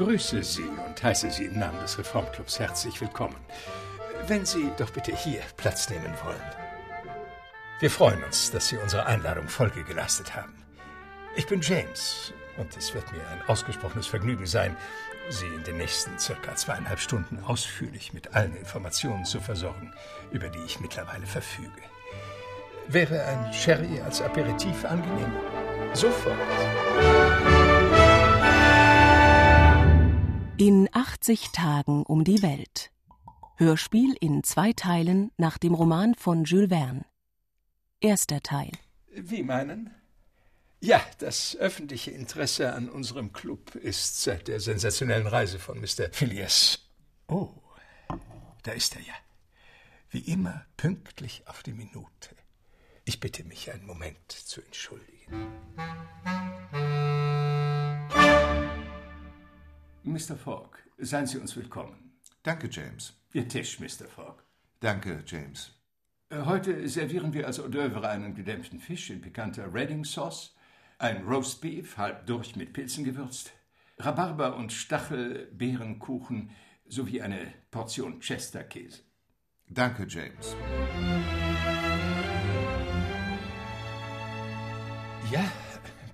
Begrüße Sie und heiße Sie im Namen des Reformclubs herzlich willkommen. Wenn Sie doch bitte hier Platz nehmen wollen. Wir freuen uns, dass Sie unserer Einladung Folge geleistet haben. Ich bin James und es wird mir ein ausgesprochenes Vergnügen sein, Sie in den nächsten circa zweieinhalb Stunden ausführlich mit allen Informationen zu versorgen, über die ich mittlerweile verfüge. Wäre ein Sherry als Aperitif angenehm? Sofort. In 80 Tagen um die Welt. Hörspiel in zwei Teilen nach dem Roman von Jules Verne. Erster Teil. Wie meinen? Ja, das öffentliche Interesse an unserem Club ist seit der sensationellen Reise von Mr. Phileas. Oh, da ist er ja. Wie immer pünktlich auf die Minute. Ich bitte mich, einen Moment zu entschuldigen. Mr. Fogg, seien Sie uns willkommen. Danke, James. Ihr Tisch, Mr. Fogg. Danke, James. Äh, heute servieren wir als Hors d'oeuvre einen gedämpften Fisch in pikanter Redding-Sauce, ein Roastbeef, halb durch mit Pilzen gewürzt, Rhabarber- und Stachelbeerenkuchen sowie eine Portion Chesterkäse. Danke, James. Ja,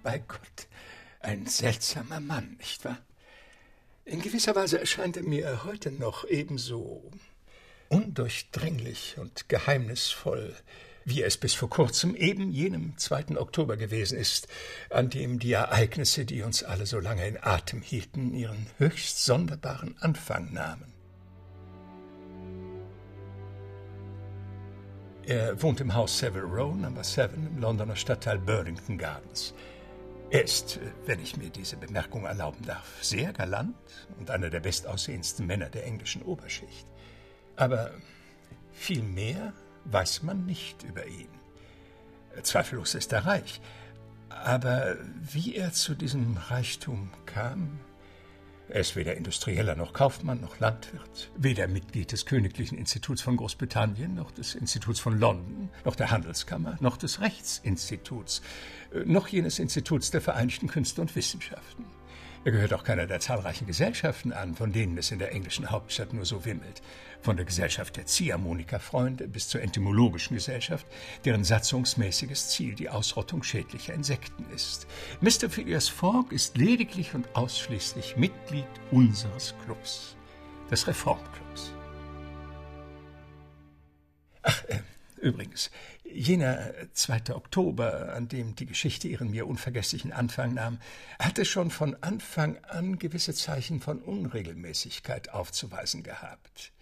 bei Gott, ein seltsamer Mann, nicht wahr? In gewisser Weise erscheint er mir heute noch ebenso undurchdringlich und geheimnisvoll wie es bis vor kurzem eben jenem 2. Oktober gewesen ist, an dem die Ereignisse, die uns alle so lange in Atem hielten, ihren höchst sonderbaren Anfang nahmen. Er wohnt im Haus Savile Row, Number 7, im Londoner Stadtteil Burlington Gardens. Er ist, wenn ich mir diese Bemerkung erlauben darf, sehr galant und einer der bestaussehendsten Männer der englischen Oberschicht. Aber viel mehr weiß man nicht über ihn. Zweifellos ist er reich, aber wie er zu diesem Reichtum kam, er ist weder Industrieller noch Kaufmann noch Landwirt, weder Mitglied des Königlichen Instituts von Großbritannien noch des Instituts von London, noch der Handelskammer, noch des Rechtsinstituts, noch jenes Instituts der Vereinigten Künste und Wissenschaften. Er gehört auch keiner der zahlreichen Gesellschaften an, von denen es in der englischen Hauptstadt nur so wimmelt. Von der Gesellschaft der Ziehharmonika-Freunde bis zur entomologischen Gesellschaft, deren satzungsmäßiges Ziel die Ausrottung schädlicher Insekten ist. Mr. Phileas Fogg ist lediglich und ausschließlich Mitglied unseres Clubs, des Reformclubs. Ach, äh, übrigens, Jener 2. Oktober, an dem die Geschichte ihren mir unvergesslichen Anfang nahm, hatte schon von Anfang an gewisse Zeichen von Unregelmäßigkeit aufzuweisen gehabt.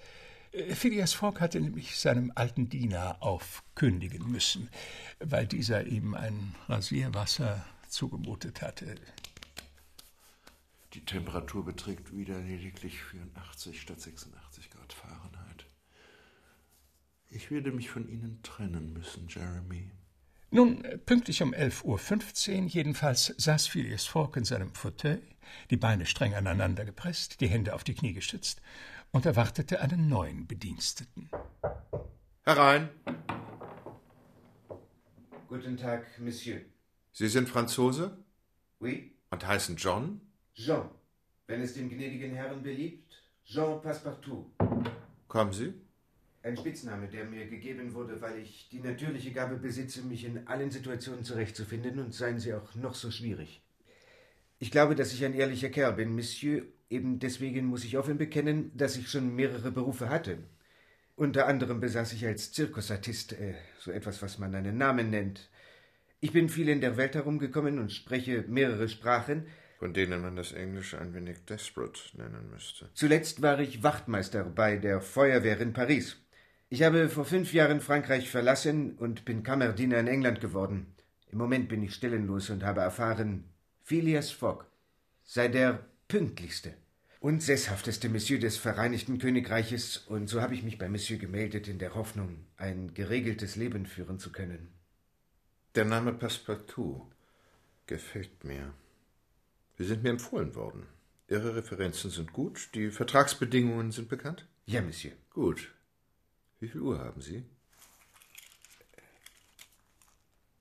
Äh, Phileas Fogg hatte nämlich seinem alten Diener aufkündigen müssen, weil dieser ihm ein Rasierwasser zugemutet hatte. Die Temperatur beträgt wieder lediglich 84 statt 86 Grad Fahrenheit. Ich werde mich von Ihnen trennen müssen, Jeremy. Nun, pünktlich um 11.15 Uhr jedenfalls saß Phileas Fogg in seinem Fauteuil, die Beine streng aneinander gepresst, die Hände auf die Knie gestützt, und erwartete einen neuen Bediensteten. Herein. Guten Tag, Monsieur. Sie sind Franzose? Oui? Und heißen John? Jean. Wenn es dem gnädigen Herrn beliebt, Jean Passepartout. Kommen Sie? Ein Spitzname, der mir gegeben wurde, weil ich die natürliche Gabe besitze, mich in allen Situationen zurechtzufinden und seien sie auch noch so schwierig. Ich glaube, dass ich ein ehrlicher Kerl bin, Monsieur. Eben deswegen muss ich offen bekennen, dass ich schon mehrere Berufe hatte. Unter anderem besaß ich als Zirkusartist äh, so etwas, was man einen Namen nennt. Ich bin viel in der Welt herumgekommen und spreche mehrere Sprachen. Von denen man das Englische ein wenig desperate nennen müsste. Zuletzt war ich Wachtmeister bei der Feuerwehr in Paris. Ich habe vor fünf Jahren Frankreich verlassen und bin Kammerdiener in England geworden. Im Moment bin ich stellenlos und habe erfahren, Phileas Fogg sei der pünktlichste und sesshafteste Monsieur des Vereinigten Königreiches, und so habe ich mich bei Monsieur gemeldet in der Hoffnung, ein geregeltes Leben führen zu können. Der Name Passepartout gefällt mir. Sie sind mir empfohlen worden. Ihre Referenzen sind gut, die Vertragsbedingungen sind bekannt? Ja, Monsieur. Gut. Wie viel Uhr haben Sie?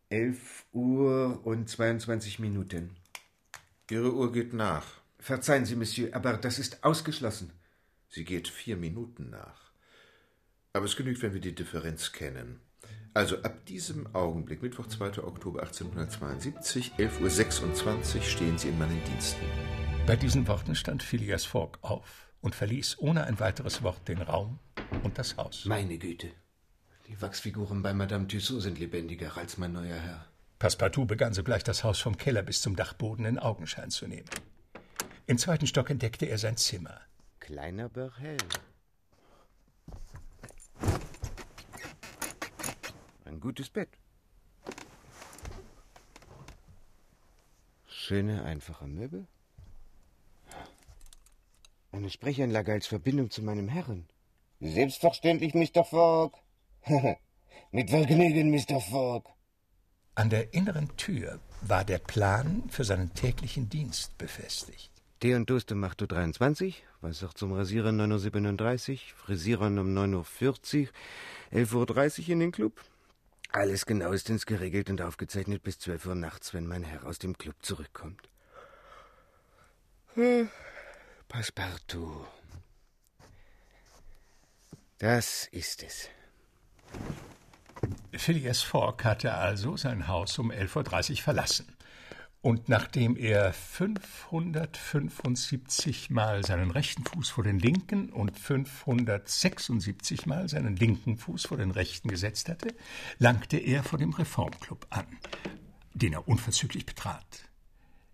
Elf Uhr und 22 Minuten. Ihre Uhr geht nach. Verzeihen Sie, Monsieur, aber das ist ausgeschlossen. Sie geht vier Minuten nach. Aber es genügt, wenn wir die Differenz kennen. Also ab diesem Augenblick, Mittwoch, 2. Oktober 1872, 11.26 Uhr, stehen Sie in meinen Diensten. Bei diesen Worten stand Phileas Fogg auf und verließ ohne ein weiteres Wort den Raum und das Haus. Meine Güte. Die Wachsfiguren bei Madame Tussaud sind lebendiger als mein neuer Herr. Passepartout begann sogleich das Haus vom Keller bis zum Dachboden in Augenschein zu nehmen. Im zweiten Stock entdeckte er sein Zimmer. Kleiner Berhell. Ein gutes Bett. Schöne, einfache Möbel. Eine Sprechanlage als Verbindung zu meinem Herrn. Selbstverständlich, Mr. Fogg. Mit Vergnügen, Mr. Fogg. An der inneren Tür war der Plan für seinen täglichen Dienst befestigt. Tee und Toast um 8.23 Uhr, Weißach zum Rasieren 9.37 Uhr, Frisieren um 9.40 Uhr, 11.30 Uhr in den Club. Alles genauestens geregelt und aufgezeichnet bis 12 Uhr nachts, wenn mein Herr aus dem Club zurückkommt. Hm, Passepartout. Das ist es. Phileas Fogg hatte also sein Haus um 11.30 Uhr verlassen. Und nachdem er 575 Mal seinen rechten Fuß vor den linken und 576 Mal seinen linken Fuß vor den rechten gesetzt hatte, langte er vor dem Reformclub an, den er unverzüglich betrat.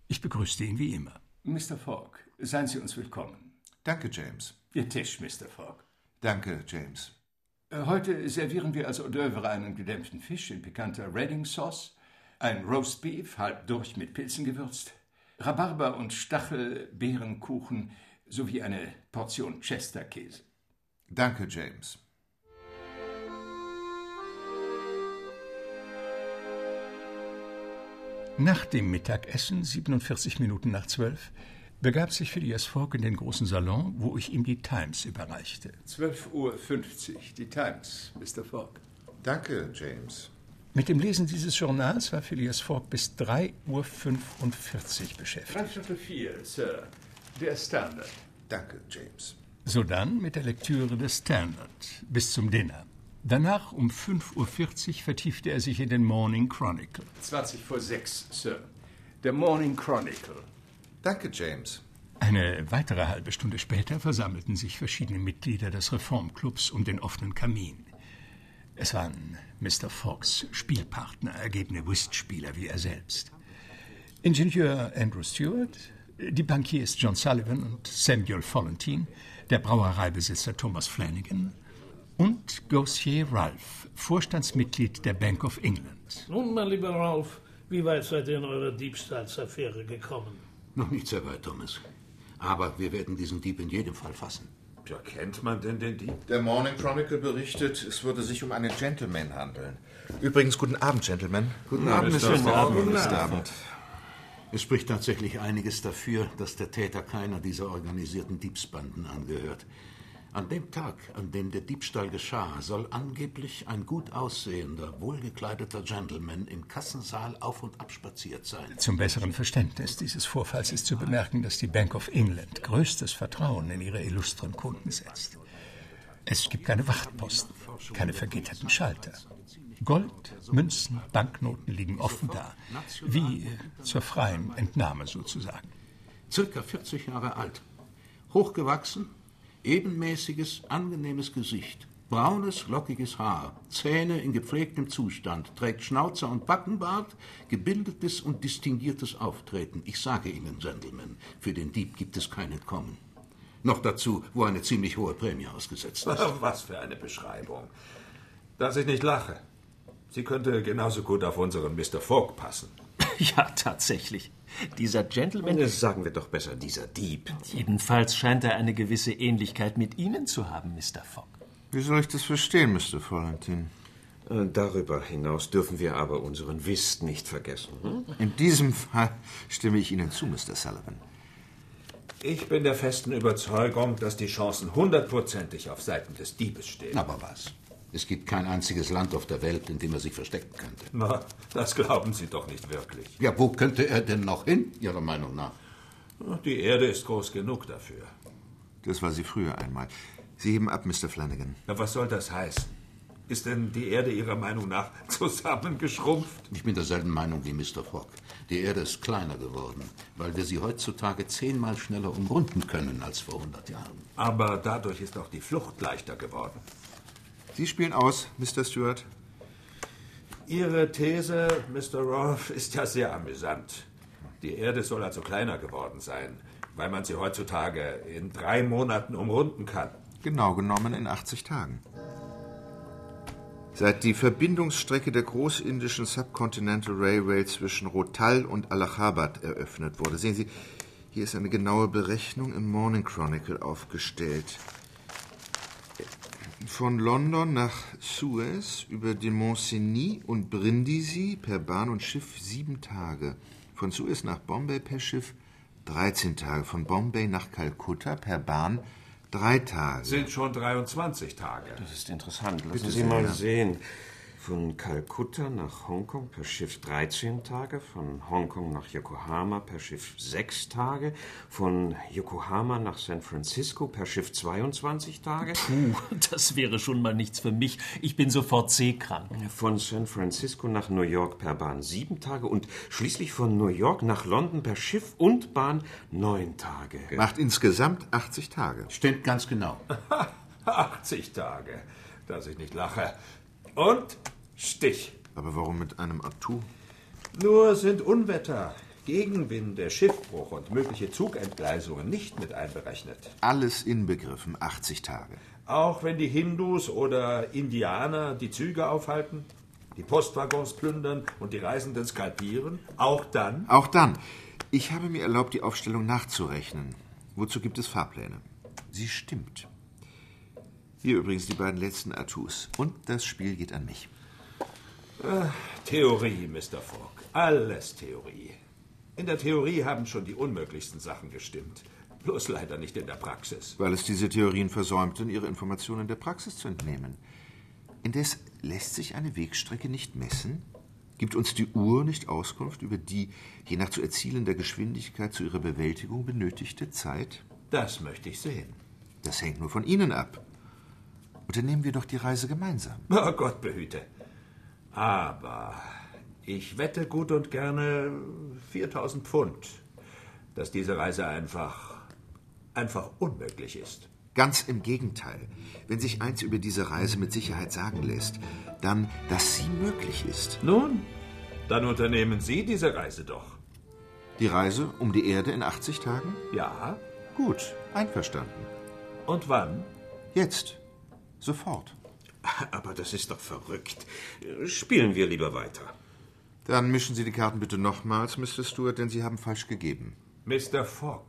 Ich begrüßte ihn wie immer. Mr. Fogg, seien Sie uns willkommen. Danke, James. Ihr Tisch, Mr. Fogg. Danke, James. Äh, Heute servieren wir als Hors d'oeuvre einen gedämpften Fisch in pikanter Redding-Sauce, ein Roastbeef, halb durch mit Pilzen gewürzt, Rhabarber- und Stachelbeerenkuchen sowie eine Portion Chester-Käse. Danke, James. Nach dem Mittagessen, 47 Minuten nach zwölf, begab sich Phileas Fogg in den großen Salon, wo ich ihm die Times überreichte. 12.50 Uhr, die Times, Mr. Fogg. Danke, James. Mit dem Lesen dieses Journals war Phileas Fogg bis 3.45 Uhr beschäftigt. Dreiviertel vier, Sir. Der Standard. Danke, James. Sodann mit der Lektüre des Standard bis zum Dinner. Danach um 5.40 Uhr vertiefte er sich in den Morning Chronicle. 20 vor sechs, Sir. Der Morning Chronicle. Danke, James. Eine weitere halbe Stunde später versammelten sich verschiedene Mitglieder des Reformclubs um den offenen Kamin. Es waren Mr. Foggs Spielpartner, ergebene Whistspieler wie er selbst. Ingenieur Andrew Stewart, die Bankiers John Sullivan und Samuel Follentine, der Brauereibesitzer Thomas Flanagan und Gauthier Ralph, Vorstandsmitglied der Bank of England. Nun, mein lieber Ralph, wie weit seid ihr in eurer Diebstahlsaffäre gekommen? Noch nicht sehr weit, Thomas. Aber wir werden diesen Dieb in jedem Fall fassen. Ja, kennt man denn den Dieb? Der Morning Chronicle berichtet, es würde sich um einen Gentleman handeln. Übrigens, guten Abend, Gentlemen. Guten Abend, Mr. Abend. Guten. Abend. Es spricht tatsächlich einiges dafür, dass der Täter keiner dieser organisierten Diebsbanden angehört. An dem Tag, an dem der Diebstahl geschah, soll angeblich ein gut aussehender, wohlgekleideter Gentleman im Kassensaal auf und ab spaziert sein. Zum besseren Verständnis dieses Vorfalls ist zu bemerken, dass die Bank of England größtes Vertrauen in ihre illustren Kunden setzt. Es gibt keine Wachtposten, keine vergitterten Schalter. Gold, Münzen, Banknoten liegen offen da, wie äh, zur freien Entnahme sozusagen. Circa 40 Jahre alt. Hochgewachsen, ebenmäßiges, angenehmes Gesicht. Braunes, lockiges Haar, Zähne in gepflegtem Zustand, trägt Schnauzer und Backenbart, gebildetes und distinguiertes Auftreten. Ich sage Ihnen, Gentlemen, für den Dieb gibt es kein Entkommen. Noch dazu, wo eine ziemlich hohe Prämie ausgesetzt ist. Was für eine Beschreibung. Dass ich nicht lache. Sie könnte genauso gut auf unseren Mr. Fogg passen. Ja, tatsächlich. Dieser Gentleman. Sagen wir doch besser, dieser Dieb. Jedenfalls scheint er eine gewisse Ähnlichkeit mit Ihnen zu haben, Mr. Fogg. Wie soll ich das verstehen, Mr. Florentin? Äh, Darüber hinaus dürfen wir aber unseren Whist nicht vergessen. Hm? In diesem Fall stimme ich Ihnen zu, Mr. Sullivan. Ich bin der festen Überzeugung, dass die Chancen hundertprozentig auf Seiten des Diebes stehen. Aber was? Es gibt kein einziges Land auf der Welt, in dem er sich verstecken könnte. Na, das glauben Sie doch nicht wirklich. Ja, wo könnte er denn noch hin, Ihrer Meinung nach? Die Erde ist groß genug dafür. Das war sie früher einmal. Sie heben ab, Mr. Flanagan. Na, was soll das heißen? Ist denn die Erde Ihrer Meinung nach zusammengeschrumpft? Ich bin derselben Meinung wie Mr. Fogg. Die Erde ist kleiner geworden, weil wir sie heutzutage zehnmal schneller umrunden können als vor 100 Jahren. Aber dadurch ist auch die Flucht leichter geworden. Sie spielen aus, Mr. Stewart. Ihre These, Mr. Roth, ist ja sehr amüsant. Die Erde soll also kleiner geworden sein, weil man sie heutzutage in drei Monaten umrunden kann. Genau genommen in 80 Tagen. Seit die Verbindungsstrecke der großindischen Subcontinental Railway zwischen Rotal und Allahabad eröffnet wurde. Sehen Sie, hier ist eine genaue Berechnung im Morning Chronicle aufgestellt. Von London nach Suez über den Mont Cenis und Brindisi per Bahn und Schiff sieben Tage. Von Suez nach Bombay per Schiff 13 Tage. Von Bombay nach Kalkutta per Bahn drei Tage. Sind schon 23 Tage. Das ist interessant. Lassen Bitte Sie sehr, mal sehen. Von Kalkutta nach Hongkong per Schiff 13 Tage, von Hongkong nach Yokohama per Schiff 6 Tage, von Yokohama nach San Francisco per Schiff 22 Tage, Puh, das wäre schon mal nichts für mich. Ich bin sofort seekrank. von San Francisco nach New York per Bahn 7 Tage und schließlich von New York nach London per Schiff und Bahn 9 Tage. Macht insgesamt 80 Tage. Stimmt ganz genau. 80 Tage, dass ich nicht lache. Und Stich. Aber warum mit einem Atout? Nur sind Unwetter, Gegenwinde, Schiffbruch und mögliche Zugentgleisungen nicht mit einberechnet. Alles inbegriffen 80 Tage. Auch wenn die Hindus oder Indianer die Züge aufhalten, die Postwaggons plündern und die Reisenden skalpieren, auch dann? Auch dann. Ich habe mir erlaubt, die Aufstellung nachzurechnen. Wozu gibt es Fahrpläne? Sie stimmt. Hier übrigens die beiden letzten Atouts. Und das Spiel geht an mich. Theorie, Mr. Fogg. Alles Theorie. In der Theorie haben schon die unmöglichsten Sachen gestimmt. Bloß leider nicht in der Praxis. Weil es diese Theorien versäumten, ihre Informationen der Praxis zu entnehmen. Indes lässt sich eine Wegstrecke nicht messen? Gibt uns die Uhr nicht Auskunft über die, je nach zu erzielender Geschwindigkeit zu ihrer Bewältigung benötigte Zeit? Das möchte ich sehen. Das hängt nur von Ihnen ab. Unternehmen wir doch die Reise gemeinsam. Oh Gott behüte. Aber ich wette gut und gerne 4000 Pfund, dass diese Reise einfach, einfach unmöglich ist. Ganz im Gegenteil. Wenn sich eins über diese Reise mit Sicherheit sagen lässt, dann, dass sie möglich ist. Nun, dann unternehmen Sie diese Reise doch. Die Reise um die Erde in 80 Tagen? Ja? Gut, einverstanden. Und wann? Jetzt. Sofort. Aber das ist doch verrückt. Spielen wir lieber weiter. Dann mischen Sie die Karten bitte nochmals, Mr. Stewart, denn Sie haben falsch gegeben. Mr. Fogg,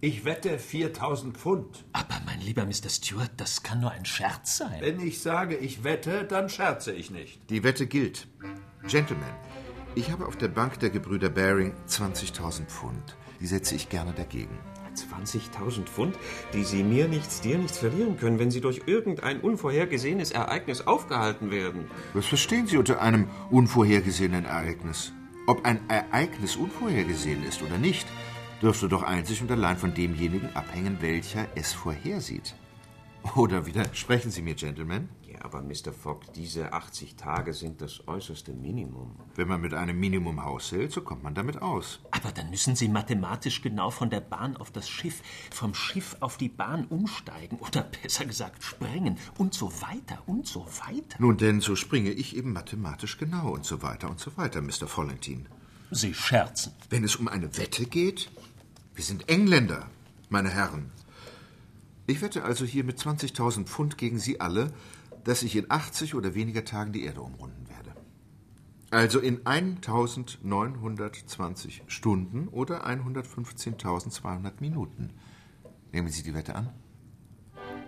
ich wette 4000 Pfund. Aber mein lieber Mr. Stewart, das kann nur ein Scherz sein. Wenn ich sage, ich wette, dann scherze ich nicht. Die Wette gilt. Gentlemen, ich habe auf der Bank der Gebrüder Baring 20.000 Pfund. Die setze ich gerne dagegen. 20.000 Pfund, die Sie mir nichts, dir nichts verlieren können, wenn Sie durch irgendein unvorhergesehenes Ereignis aufgehalten werden. Was verstehen Sie unter einem unvorhergesehenen Ereignis? Ob ein Ereignis unvorhergesehen ist oder nicht, dürfte doch einzig und allein von demjenigen abhängen, welcher es vorhersieht. Oder widersprechen Sie mir, Gentlemen? Aber Mr. Fogg, diese 80 Tage sind das äußerste Minimum. Wenn man mit einem Minimum haushält, so kommt man damit aus. Aber dann müssen Sie mathematisch genau von der Bahn auf das Schiff, vom Schiff auf die Bahn umsteigen oder besser gesagt springen und so weiter und so weiter. Nun denn, so springe ich eben mathematisch genau und so weiter und so weiter, Mr. Vollentin. Sie scherzen. Wenn es um eine Wette geht? Wir sind Engländer, meine Herren. Ich wette also hier mit 20.000 Pfund gegen Sie alle, dass ich in 80 oder weniger Tagen die Erde umrunden werde. Also in 1920 Stunden oder 115.200 Minuten. Nehmen Sie die Wette an?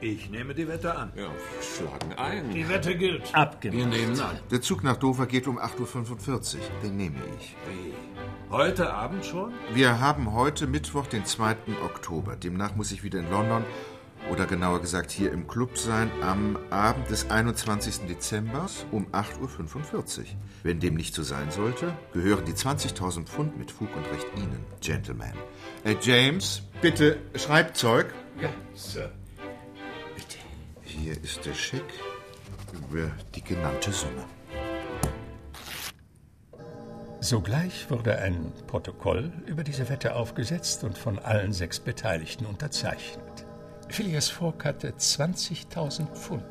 Ich nehme die Wette an. Ja, wir schlagen ein. Die Wette gilt. Abgemacht. Wir nehmen an. Der Zug nach Dover geht um 8.45 Uhr. Den nehme ich. Wie? Heute Abend schon? Wir haben heute Mittwoch, den 2. Oktober. Demnach muss ich wieder in London oder genauer gesagt hier im Club sein am Abend des 21. Dezember um 8.45 Uhr. Wenn dem nicht so sein sollte, gehören die 20.000 Pfund mit Fug und Recht Ihnen, Gentlemen. Äh, James, bitte Schreibzeug. Ja, Sir. Bitte. Hier ist der Scheck über die genannte Summe. Sogleich wurde ein Protokoll über diese Wette aufgesetzt und von allen sechs Beteiligten unterzeichnet. Phileas Fogg hatte 20.000 Pfund,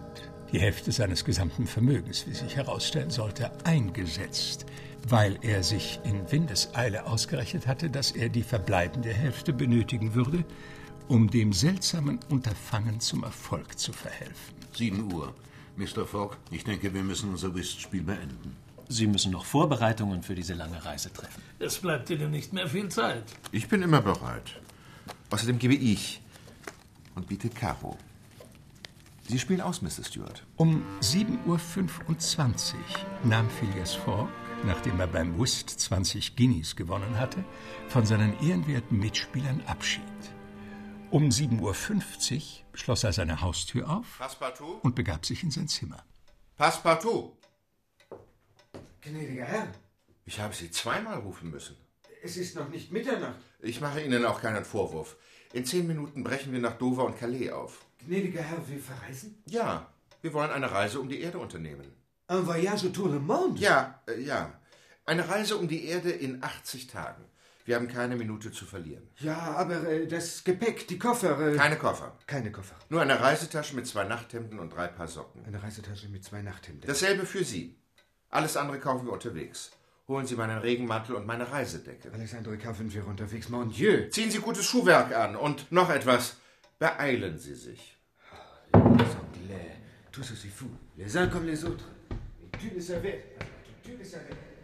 die Hälfte seines gesamten Vermögens, wie sich herausstellen sollte, eingesetzt, weil er sich in Windeseile ausgerechnet hatte, dass er die verbleibende Hälfte benötigen würde, um dem seltsamen Unterfangen zum Erfolg zu verhelfen. 7 Uhr. Mr. Fogg, ich denke, wir müssen unser Whistspiel beenden. Sie müssen noch Vorbereitungen für diese lange Reise treffen. Es bleibt Ihnen nicht mehr viel Zeit. Ich bin immer bereit. Außerdem gebe ich und biete Caro. Sie spielen aus, Mr. Stewart. Um 7.25 Uhr nahm Phileas Fogg, nachdem er beim Whist 20 Guineas gewonnen hatte, von seinen ehrenwerten Mitspielern Abschied. Um 7.50 Uhr schloss er seine Haustür auf Passepartout? und begab sich in sein Zimmer. Passepartout! Gnädiger Herr, Ich habe Sie zweimal rufen müssen. es ist noch nicht Mitternacht. Ich mache Ihnen auch keinen Vorwurf. In zehn Minuten brechen wir nach Dover und Calais auf. Gnädiger Herr, wir verreisen? Ja, wir wollen eine Reise um die Erde unternehmen. Un voyage autour le monde? Ja, äh, ja. Eine Reise um die Erde in 80 Tagen. Wir haben keine Minute zu verlieren. Ja, aber äh, das Gepäck, die Koffer. Äh, Keine Koffer. keine Koffer. Nur eine Reisetasche mit zwei Nachthemden und drei Paar Socken. Eine Reisetasche mit zwei Nachthemden. Dasselbe für Sie. Alles andere kaufen wir unterwegs. Holen Sie meinen Regenmantel und meine Reisedecke. Alles andere kaufen wir unterwegs. Mon Dieu! Ziehen Sie gutes Schuhwerk an und noch etwas. Beeilen Sie sich. Les Anglais, tous aussi fous. Les uns comme les autres.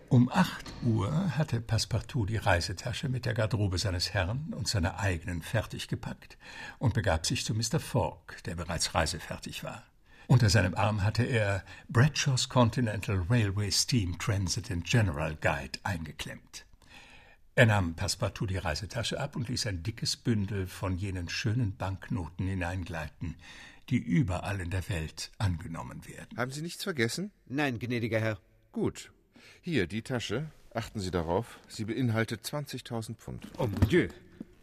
Um 8 Uhr hatte Passepartout die Reisetasche mit der Garderobe seines Herrn und seiner eigenen fertig gepackt und begab sich zu Mr. Fogg, der bereits reisefertig war. Unter seinem Arm hatte er Bradshaw's Continental Railway Steam Transit and General Guide eingeklemmt. Er nahm Passepartout die Reisetasche ab und ließ ein dickes Bündel von jenen schönen Banknoten hineingleiten, die überall in der Welt angenommen werden. Haben Sie nichts vergessen? Nein, gnädiger Herr. Gut. Hier, die Tasche. Achten Sie darauf. Sie beinhaltet 20.000 Pfund. Oh mon Dieu!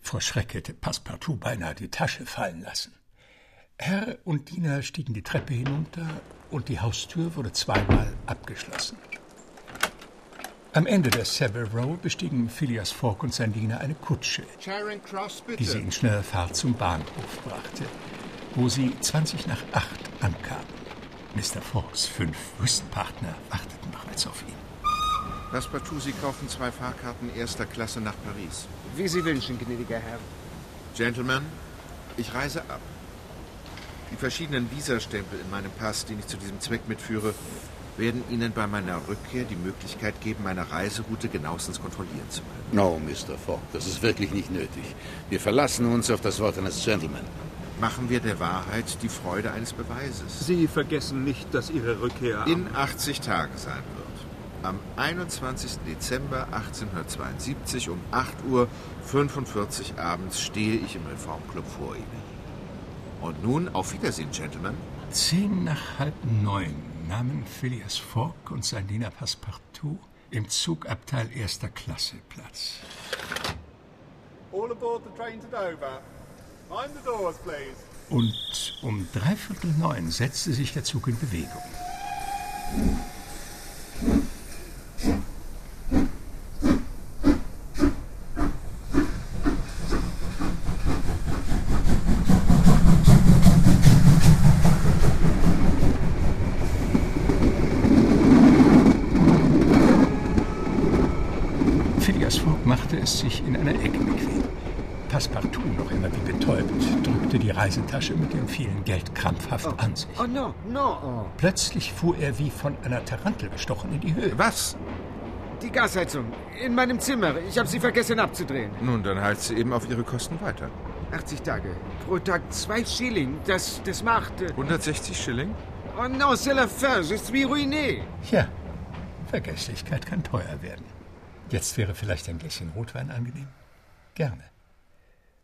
Vor Schreck hätte Passepartout beinahe die Tasche fallen lassen. Herr und Diener stiegen die Treppe hinunter und die Haustür wurde zweimal abgeschlossen. Am Ende der Savile Row bestiegen Phileas Fogg und sein Diener eine Kutsche, Cross, die sie in schneller Fahrt zum Bahnhof brachte, wo sie 20 nach 8 ankamen. Mr. Foggs fünf Wüstenpartner warteten bereits auf ihn. Passepartout, Sie kaufen zwei Fahrkarten erster Klasse nach Paris. Wie Sie wünschen, gnädiger Herr. Gentlemen, ich reise ab. Die verschiedenen Visastempel in meinem Pass, den ich zu diesem Zweck mitführe, werden Ihnen bei meiner Rückkehr die Möglichkeit geben, meine Reiseroute genauestens kontrollieren zu können. No, Mr. Fogg, das ist wirklich nicht nötig. Wir verlassen uns auf das Wort eines Gentleman. Machen wir der Wahrheit die Freude eines Beweises. Sie vergessen nicht, dass Ihre Rückkehr In 80 Tagen sein wird. Am 21. Dezember 1872 um 8.45 Uhr abends stehe ich im Reformclub vor Ihnen. Und nun auf Wiedersehen, Gentlemen. Zehn nach halb neun nahmen Phileas Fogg und sein Diener Passepartout im Zugabteil erster Klasse Platz. All aboard the train to Dover. Mind the doors, please. Und um dreiviertel neun setzte sich der Zug in Bewegung. Phileas Fogg machte es sich in einer Ecke bequem. Passepartout, noch immer wie betäubt, drückte die Reisetasche mit dem vielen Geld krampfhaft an sich. Oh no, no! Plötzlich fuhr er wie von einer Tarantel gestochen in die Höhe. Was? Die Gasheizung. In meinem Zimmer. Ich habe sie vergessen abzudrehen. Nun, dann halt sie eben auf Ihre Kosten weiter. 80 Tage. Pro Tag zwei Schilling. Das, das macht... äh, 160 Schilling? Oh non, c'est la fin. Je suis ruiné. Ja, Vergesslichkeit kann teuer werden. Jetzt wäre vielleicht ein Gläschen Rotwein angenehm? Gerne.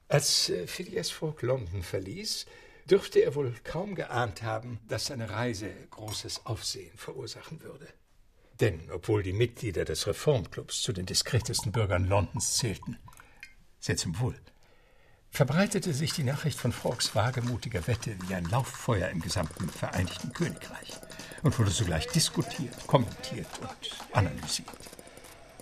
Als äh, Phileas Fogg London verließ, dürfte er wohl kaum geahnt haben, dass seine Reise großes Aufsehen verursachen würde. Denn obwohl die Mitglieder des Reformclubs zu den diskretesten Bürgern Londons zählten, sehr zum Wohl, verbreitete sich die Nachricht von Fawkes wagemutiger Wette wie ein Lauffeuer im gesamten Vereinigten Königreich und wurde sogleich diskutiert, kommentiert und analysiert.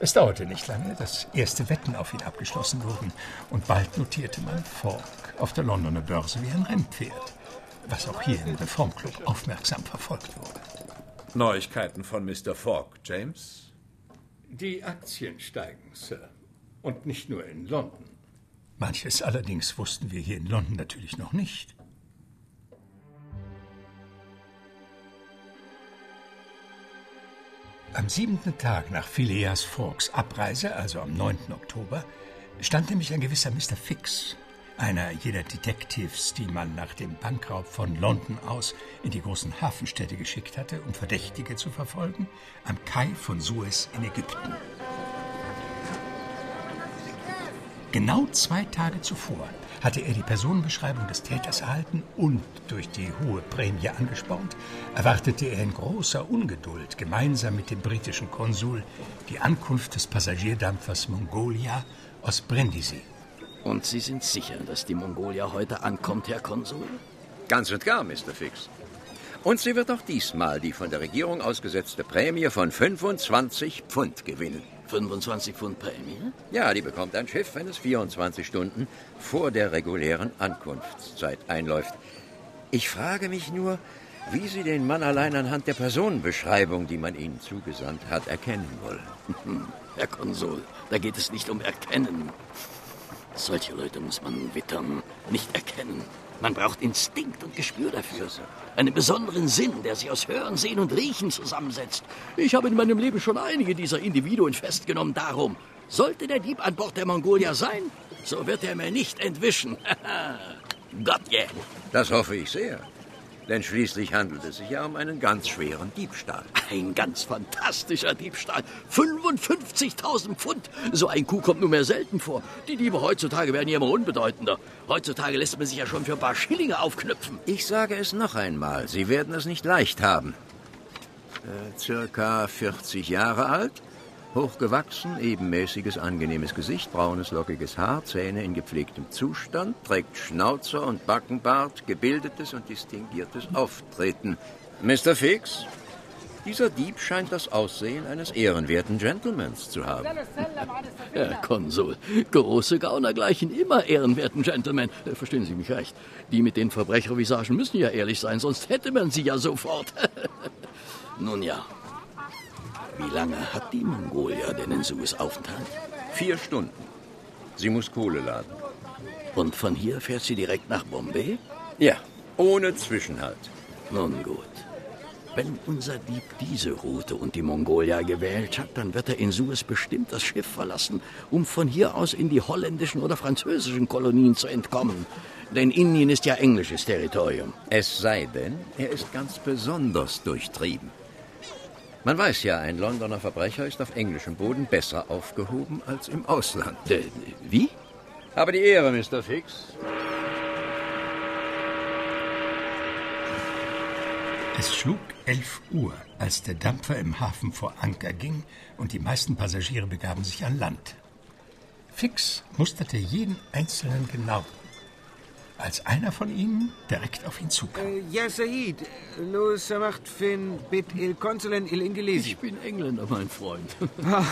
Es dauerte nicht lange, dass erste Wetten auf ihn abgeschlossen wurden, und bald notierte man Falk auf der Londoner Börse wie ein Rennpferd, was auch hier im Reformclub aufmerksam verfolgt wurde. Neuigkeiten von Mr. Falk, James? Die Aktien steigen, Sir. Und nicht nur in London. Manches allerdings wussten wir hier in London natürlich noch nicht. Am siebenten Tag nach Phileas Fawkes Abreise, also am 9. Oktober, stand nämlich ein gewisser Mr. Fix, einer jener Detectives, die man nach dem Bankraub von London aus in die großen Hafenstädte geschickt hatte, um Verdächtige zu verfolgen, am Kai von Suez in Ägypten. Genau zwei Tage zuvor hatte er die Personenbeschreibung des Täters erhalten und durch die hohe Prämie angespornt, erwartete er in großer Ungeduld gemeinsam mit dem britischen Konsul die Ankunft des Passagierdampfers Mongolia aus Brindisi. Und Sie sind sicher, dass die Mongolia heute ankommt, Herr Konsul? Ganz und gar, Mr. Fix. Und sie wird auch diesmal die von der Regierung ausgesetzte Prämie von 25 Pfund gewinnen. 25 Pfund Prämie? Ja, die bekommt ein Schiff, wenn es 24 Stunden vor der regulären Ankunftszeit einläuft. Ich frage mich nur, wie Sie den Mann allein anhand der Personenbeschreibung, die man Ihnen zugesandt hat, erkennen wollen. Herr Konsul, da geht es nicht um Erkennen. Solche Leute muss man wittern, nicht erkennen. Man braucht Instinkt und Gespür dafür. Einen besonderen Sinn, der sich aus Hören, Sehen und Riechen zusammensetzt. Ich habe in meinem Leben schon einige dieser Individuen festgenommen. Darum, sollte der Dieb an Bord der Mongolia sein, so wird er mir nicht entwischen. Gott je. Das hoffe ich sehr. Denn schließlich handelt es sich ja um einen ganz schweren Diebstahl. Ein ganz fantastischer Diebstahl. 55.000 Pfund. So ein Kuh kommt nur mehr selten vor. Die Diebe heutzutage werden ja immer unbedeutender. Heutzutage lässt man sich ja schon für ein paar Schillinge aufknüpfen. Ich sage es noch einmal, Sie werden es nicht leicht haben. Äh, circa 40 Jahre alt, hochgewachsen, ebenmäßiges, angenehmes Gesicht, braunes, lockiges Haar, Zähne in gepflegtem Zustand, trägt Schnauzer und Backenbart, gebildetes und distinguiertes Auftreten. Mr. Fix, dieser Dieb scheint das Aussehen eines ehrenwerten Gentlemans zu haben. Herr Konsul, große Gauner gleichen immer ehrenwerten Gentlemen. Äh, Verstehen Sie mich recht. Die mit den Verbrechervisagen müssen ja ehrlich sein, sonst hätte man sie ja sofort. Nun ja. Wie lange hat die Mongolia denn in Suez Aufenthalt? Vier Stunden. Sie muss Kohle laden. Und von hier fährt sie direkt nach Bombay? Ja, ohne Zwischenhalt. Nun gut. Wenn unser Dieb diese Route und die Mongolia gewählt hat, dann wird er in Suez bestimmt das Schiff verlassen, um von hier aus in die holländischen oder französischen Kolonien zu entkommen. Denn Indien ist ja englisches Territorium. Es sei denn, er ist ganz besonders durchtrieben. Man weiß ja, ein Londoner Verbrecher ist auf englischem Boden besser aufgehoben als im Ausland. Äh, wie? Aber die Ehre, Mr. Fix. Es schlug elf Uhr, als der Dampfer im Hafen vor Anker ging und die meisten Passagiere begaben sich an Land. Fix musterte jeden Einzelnen genau, als einer von ihnen direkt auf ihn zukam. Äh, ja, Said. Lo samacht fin bit il consulen il inglesi. Ich bin Engländer, mein Freund. Ah,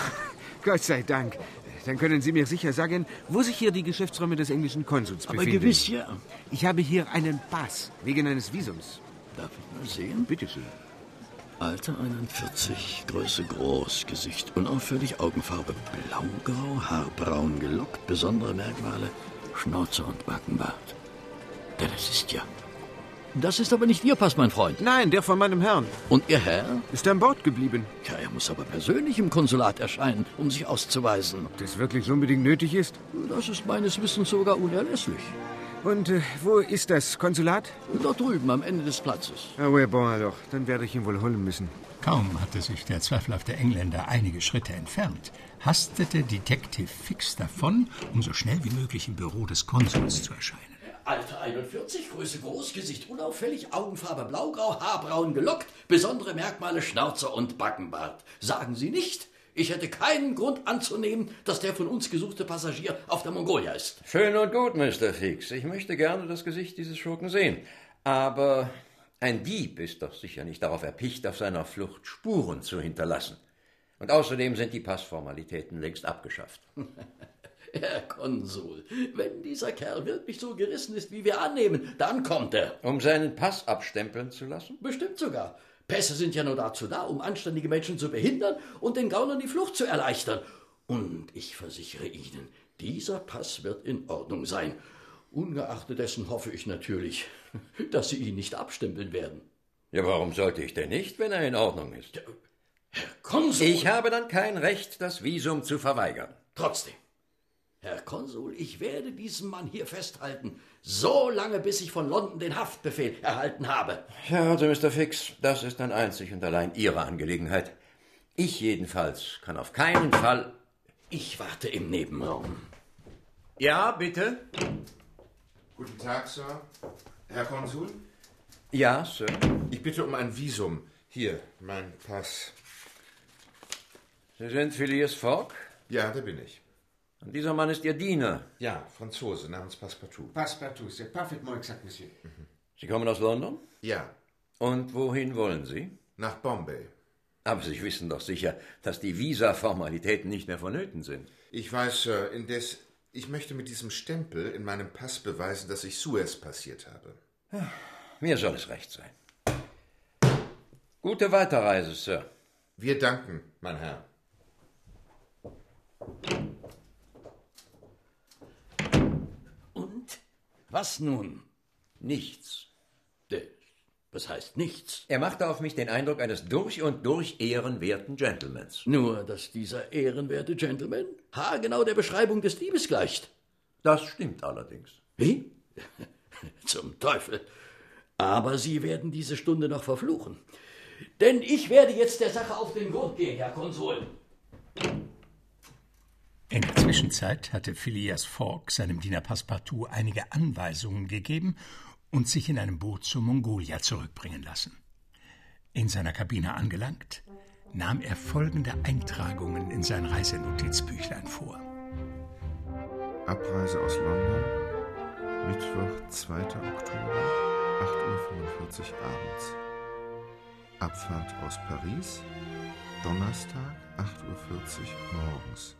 Gott sei Dank. Dann können Sie mir sicher sagen, wo sich hier die Geschäftsräume des englischen Konsuls Aber befinden. gewiss, ja. Ich habe hier einen Pass wegen eines Visums. Darf ich mal sehen? Bitte schön. Alter 41, Größe groß, Gesicht unauffällig, Augenfarbe blaugrau, Haar braun gelockt, besondere Merkmale, Schnauze und Backenbart. Ja, das ist ja. Das ist aber nicht Ihr Pass, mein Freund. Nein, der von meinem Herrn. Und Ihr Herr? Ist an Bord geblieben. Ja, er muss aber persönlich im Konsulat erscheinen, um sich auszuweisen. Ob das wirklich so unbedingt nötig ist? Das ist meines Wissens sogar unerlässlich. Und äh, wo ist das Konsulat? Dort drüben am Ende des Platzes. Ah, ouais, bon, alors. Dann werde ich ihn wohl holen müssen. Kaum hatte sich der zweifelhafte Engländer einige Schritte entfernt, hastete Detective Fix davon, um so schnell wie möglich im Büro des Konsuls zu erscheinen. Alter 41, Größe groß, Gesicht unauffällig, Augenfarbe blaugrau, Haarbraun gelockt, besondere Merkmale Schnauzer und Backenbart. Sagen Sie nicht, ich hätte keinen Grund anzunehmen, dass der von uns gesuchte Passagier auf der Mongolia ist. Schön und gut, Mr. Fix. Ich möchte gerne das Gesicht dieses Schurken sehen. Aber ein Dieb ist doch sicher nicht darauf erpicht, auf seiner Flucht Spuren zu hinterlassen. Und außerdem sind die Passformalitäten längst abgeschafft. Herr Konsul, wenn dieser Kerl wirklich so gerissen ist, wie wir annehmen, dann kommt er. Um seinen Pass abstempeln zu lassen? Bestimmt sogar. Pässe sind ja nur dazu da, um anständige Menschen zu behindern und den Gaunern die Flucht zu erleichtern. Und ich versichere Ihnen, dieser Pass wird in Ordnung sein. Ungeachtet dessen hoffe ich natürlich, dass Sie ihn nicht abstempeln werden. Ja, warum sollte ich denn nicht, wenn er in Ordnung ist? Herr Konsul! Ich habe dann kein Recht, das Visum zu verweigern. Trotzdem. Herr Konsul, ich werde diesen Mann hier festhalten, so lange, bis ich von London den Haftbefehl erhalten habe. Ja, also, Mr. Fix, das ist dann einzig und allein Ihre Angelegenheit. Ich jedenfalls kann auf keinen Fall. Ich warte im Nebenraum. Ja, bitte? Guten Tag, Sir. Herr Konsul? Ja, Sir. Ich bitte um ein Visum. Hier, mein Pass. Sie sind Phileas Fogg? Ja, der bin ich. Und dieser Mann ist Ihr Diener? Ja, Franzose namens Passepartout. Passepartout, c'est parfaitement exact, Monsieur. Sie kommen aus London? Ja. Und wohin wollen Sie? Nach Bombay. Aber Sie wissen doch sicher, dass die Visa-Formalitäten nicht mehr vonnöten sind. Ich weiß, Sir. Indes, ich möchte mit diesem Stempel in meinem Pass beweisen, dass ich Suez passiert habe. Mir soll es recht sein. Gute Weiterreise, Sir. Wir danken, mein Herr. Was nun? Nichts. Was heißt nichts? Er machte auf mich den Eindruck eines durch und durch ehrenwerten Gentlemans. Nur, dass dieser ehrenwerte Gentleman haargenau der Beschreibung des Diebes gleicht. Das stimmt allerdings. Wie? Zum Teufel. Aber Sie werden diese Stunde noch verfluchen. Denn ich werde jetzt der Sache auf den Grund gehen, Herr Konsul. In der Zwischenzeit hatte Phileas Fogg seinem Diener Passepartout einige Anweisungen gegeben und sich in einem Boot zur Mongolia zurückbringen lassen. In seiner Kabine angelangt, nahm er folgende Eintragungen in sein Reisenotizbüchlein vor. Abreise aus London, Mittwoch, 2. Oktober, 8.45 Uhr abends. Abfahrt aus Paris, Donnerstag, 8.40 Uhr morgens.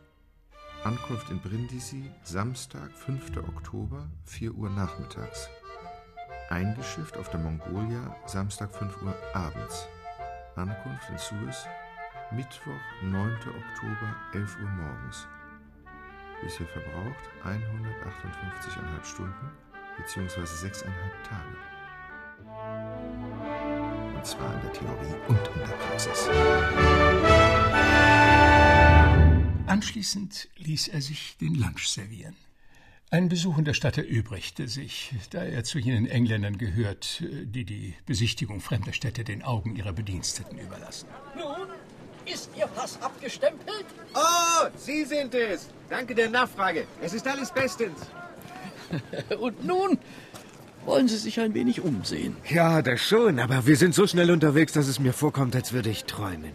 Ankunft in Brindisi, Samstag, 5. Oktober, 4 Uhr nachmittags. Eingeschifft auf der Mongolia, Samstag 5 Uhr abends. Ankunft in Suez, Mittwoch, 9. Oktober, 11 Uhr morgens. Bisher verbraucht 158,5 Stunden bzw. 6,5 Tage. Und zwar in der Theorie und in der Praxis. Anschließend ließ er sich den Lunch servieren. Ein Besuch in der Stadt erübrigte sich, da er zu jenen Engländern gehört, die die Besichtigung fremder Städte den Augen ihrer Bediensteten überlassen. Nun, ist Ihr Pass abgestempelt? Oh, Sie sind es. Danke der Nachfrage. Es ist alles bestens. Und nun wollen Sie sich ein wenig umsehen. Ja, das schon, aber wir sind so schnell unterwegs, dass es mir vorkommt, als würde ich träumen.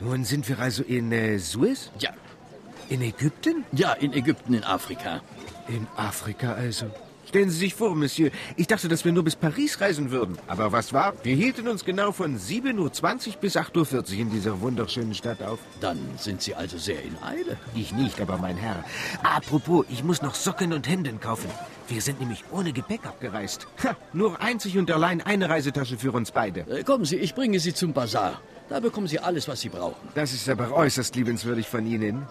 Nun sind wir also in äh, Suez? Ja. In Ägypten? Ja, in Ägypten, in Afrika. In Afrika also? Stellen Sie sich vor, Monsieur, ich dachte, dass wir nur bis Paris reisen würden. Aber was war? Wir hielten uns genau von 7.20 Uhr bis 8.40 Uhr in dieser wunderschönen Stadt auf. Dann sind Sie also sehr in Eile. Ich nicht, aber mein Herr. Apropos, ich muss noch Socken und Hemden kaufen. Wir sind nämlich ohne Gepäck abgereist. Ha, nur einzig und allein eine Reisetasche für uns beide. Äh, kommen Sie, ich bringe Sie zum Bazar. Da bekommen Sie alles, was Sie brauchen. Das ist aber äußerst liebenswürdig von Ihnen.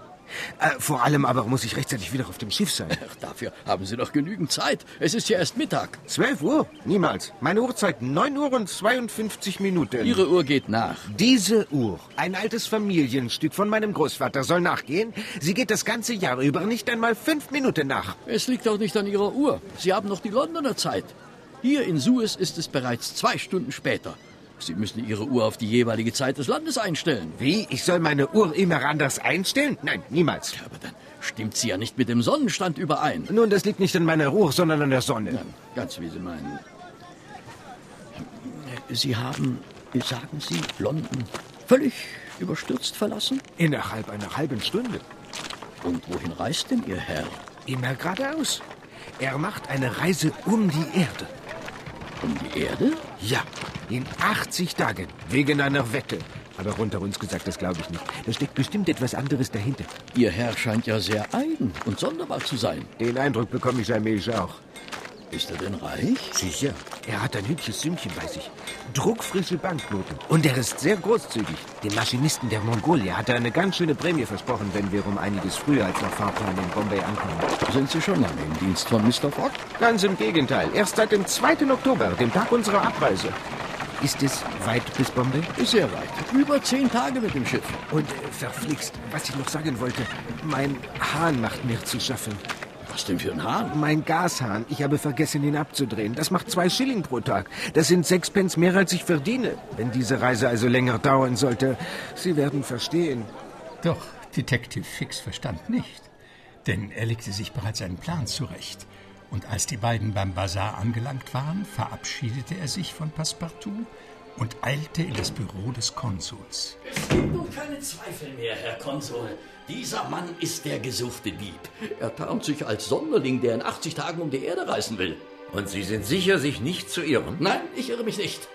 Äh, vor allem aber muss ich rechtzeitig wieder auf dem Schiff sein. Ach, dafür haben Sie noch genügend Zeit. Es ist ja erst Mittag. 12 Uhr? Niemals. Meine Uhrzeit 9 Uhr und 52 Minuten. Ihre Uhr geht nach. Diese Uhr, ein altes Familienstück von meinem Großvater, soll nachgehen. Sie geht das ganze Jahr über nicht einmal fünf Minuten nach. Es liegt auch nicht an Ihrer Uhr. Sie haben noch die Londoner Zeit. Hier in Suez ist es bereits zwei Stunden später. Sie müssen Ihre Uhr auf die jeweilige Zeit des Landes einstellen. Wie? Ich soll meine Uhr immer anders einstellen? Nein, niemals. Ja, aber dann stimmt sie ja nicht mit dem Sonnenstand überein. Nun, das liegt nicht an meiner Uhr, sondern an der Sonne. Ja, ganz wie Sie meinen. Sie haben, sagen Sie, London völlig überstürzt verlassen? Innerhalb einer halben Stunde. Und wohin reist denn Ihr Herr? Immer geradeaus. Er macht eine Reise um die Erde. Um die Erde? Ja, in 80 Tagen, wegen einer Wette. Aber unter uns gesagt, das glaube ich nicht. Da steckt bestimmt etwas anderes dahinter. Ihr Herr scheint ja sehr eigen und sonderbar zu sein. Den Eindruck bekomme ich allmählich auch. Ist er denn reich? Sicher. Er hat ein hübsches Sümmchen bei sich. Druckfrische Banknoten. Und er ist sehr großzügig. Dem Maschinisten der Mongolia hat er eine ganz schöne Prämie versprochen, wenn wir um einiges früher als nach Fahrplan in Bombay ankommen. Sind Sie schon lange im Dienst von Mr. Fogg? Ganz im Gegenteil. Erst seit dem 2. Oktober, dem Tag unserer Abreise. Ist es weit bis Bombay? Sehr weit. Über zehn Tage mit dem Schiff. Und äh, verflixt, was ich noch sagen wollte. Mein Hahn macht mir zu schaffen. Was denn für ein Hahn? Mein Gashahn. Ich habe vergessen, ihn abzudrehen. Das macht zwei Schilling pro Tag. Das sind sechs Pence mehr, als ich verdiene. Wenn diese Reise also länger dauern sollte, Sie werden verstehen. Doch Detective Fix verstand nicht. Denn er legte sich bereits einen Plan zurecht. Und als die beiden beim Bazar angelangt waren, verabschiedete er sich von Passepartout und eilte in das Büro des Konsuls. Es gibt nun keine Zweifel mehr, Herr Konsul. Dieser Mann ist der gesuchte Dieb. Er tarnt sich als Sonderling, der in 80 Tagen um die Erde reisen will. Und Sie sind sicher, sich nicht zu irren? Nein, ich irre mich nicht.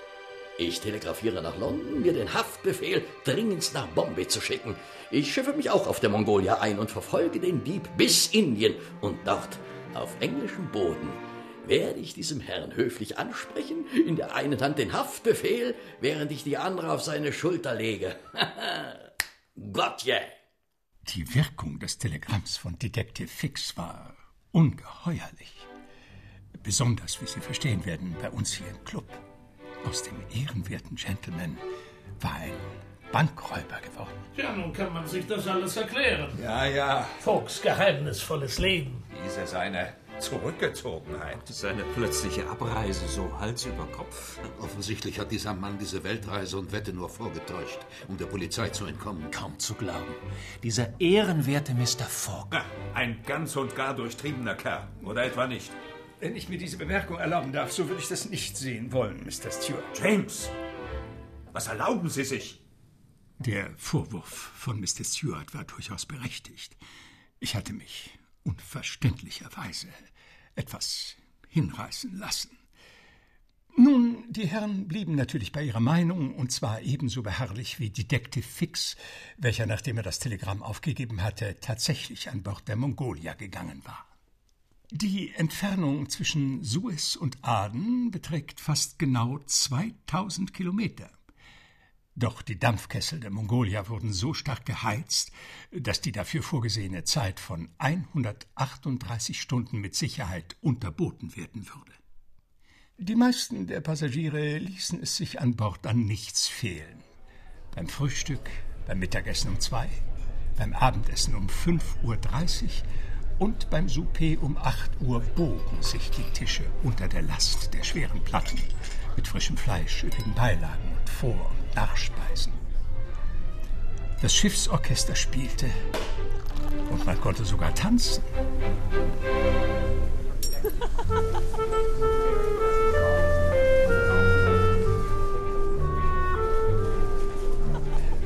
Ich telegrafiere nach London, mir den Haftbefehl dringendst nach Bombay zu schicken. Ich schiffe mich auch auf der Mongolia ein und verfolge den Dieb bis Indien. Und dort, auf englischem Boden, werde ich diesem Herrn höflich ansprechen, in der einen Hand den Haftbefehl, während ich die andere auf seine Schulter lege. Gott yeah. Die Wirkung des Telegramms von Detective Fix war ungeheuerlich. Besonders, wie Sie verstehen werden, bei uns hier im Club. Aus dem ehrenwerten Gentleman war ein Bankräuber geworden. Ja, nun kann man sich das alles erklären. Ja, ja. Fuchs geheimnisvolles Leben. Diese seine Zurückgezogenheit. Seine plötzliche Abreise so Hals über Kopf. Offensichtlich hat dieser Mann diese Weltreise und Wette nur vorgetäuscht, um der Polizei zu entkommen. Kaum zu glauben. Dieser ehrenwerte Mr. Fogg. Ja, ein ganz und gar durchtriebener Kerl. Oder etwa nicht? Wenn ich mir diese Bemerkung erlauben darf, so würde ich das nicht sehen wollen, Mr. Stewart. James! Was erlauben Sie sich? Der Vorwurf von Mr. Stewart war durchaus berechtigt. Ich hatte mich unverständlicherweise etwas hinreißen lassen. Nun, die Herren blieben natürlich bei ihrer Meinung, und zwar ebenso beharrlich wie Detective Fix, welcher, nachdem er das Telegramm aufgegeben hatte, tatsächlich an Bord der Mongolia gegangen war. Die Entfernung zwischen Suez und Aden beträgt fast genau 2000 Kilometer. Doch die Dampfkessel der Mongolia wurden so stark geheizt, dass die dafür vorgesehene Zeit von 138 Stunden mit Sicherheit unterboten werden würde. Die meisten der Passagiere ließen es sich an Bord an nichts fehlen. Beim Frühstück, beim Mittagessen um zwei, beim Abendessen um 5.30 Uhr und beim Souper um 8 Uhr bogen sich die Tische unter der Last der schweren Platten mit frischem Fleisch, üppigen Beilagen und Vor- und Nachspeisen. Das Schiffsorchester spielte und man konnte sogar tanzen.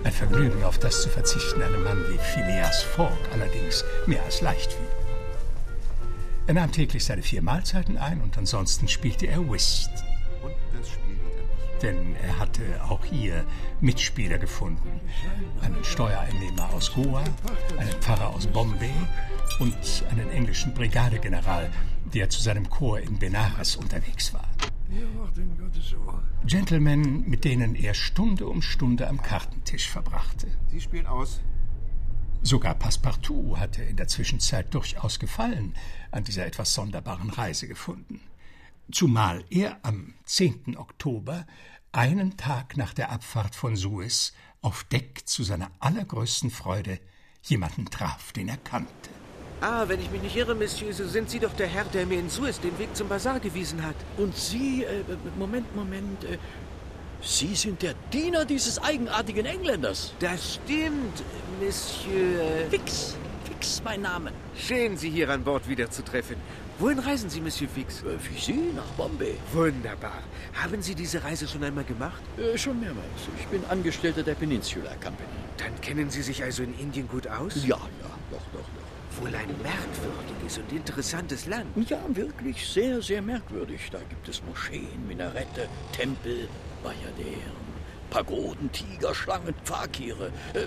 Ein Vergnügen, auf das zu verzichten, einem Mann wie Phileas Fogg allerdings mehr als leicht fiel. Er nahm täglich seine vier Mahlzeiten ein und ansonsten spielte er Whist. Denn er hatte auch hier Mitspieler gefunden. Einen Steuereinnehmer aus Goa, einen Pfarrer aus Bombay und einen englischen Brigadegeneral, der zu seinem Chor in Benares unterwegs war. Gentlemen, mit denen er Stunde um Stunde am Kartentisch verbrachte. Sie spielen aus. Sogar Passepartout hatte in der Zwischenzeit durchaus Gefallen an dieser etwas sonderbaren Reise gefunden. Zumal er am 10. Oktober, einen Tag nach der Abfahrt von Suez, auf Deck zu seiner allergrößten Freude jemanden traf, den er kannte. Ah, wenn ich mich nicht irre, Monsieur, so sind Sie doch der Herr, der mir in Suez den Weg zum Bazar gewiesen hat. Und Sie, äh, Moment, Moment, äh, Sie sind der Diener dieses eigenartigen Engländers. Das stimmt, Monsieur. Fix. Fix, mein Name. Schön, Sie hier an Bord wiederzutreffen. Wohin reisen Sie, Monsieur Fix? Äh, wie Sie, nach Bombay. Wunderbar. Haben Sie diese Reise schon einmal gemacht? Äh, schon mehrmals. Ich bin Angestellter der Peninsula Company. Dann kennen Sie sich also in Indien gut aus? Ja, ja, doch, doch, doch. Wohl ein merkwürdiges und interessantes Land. Ja, wirklich sehr, sehr merkwürdig. Da gibt es Moscheen, Minarette, Tempel, Bayaderen, Pagoden, Tiger, Schlangen, Fakire. Äh,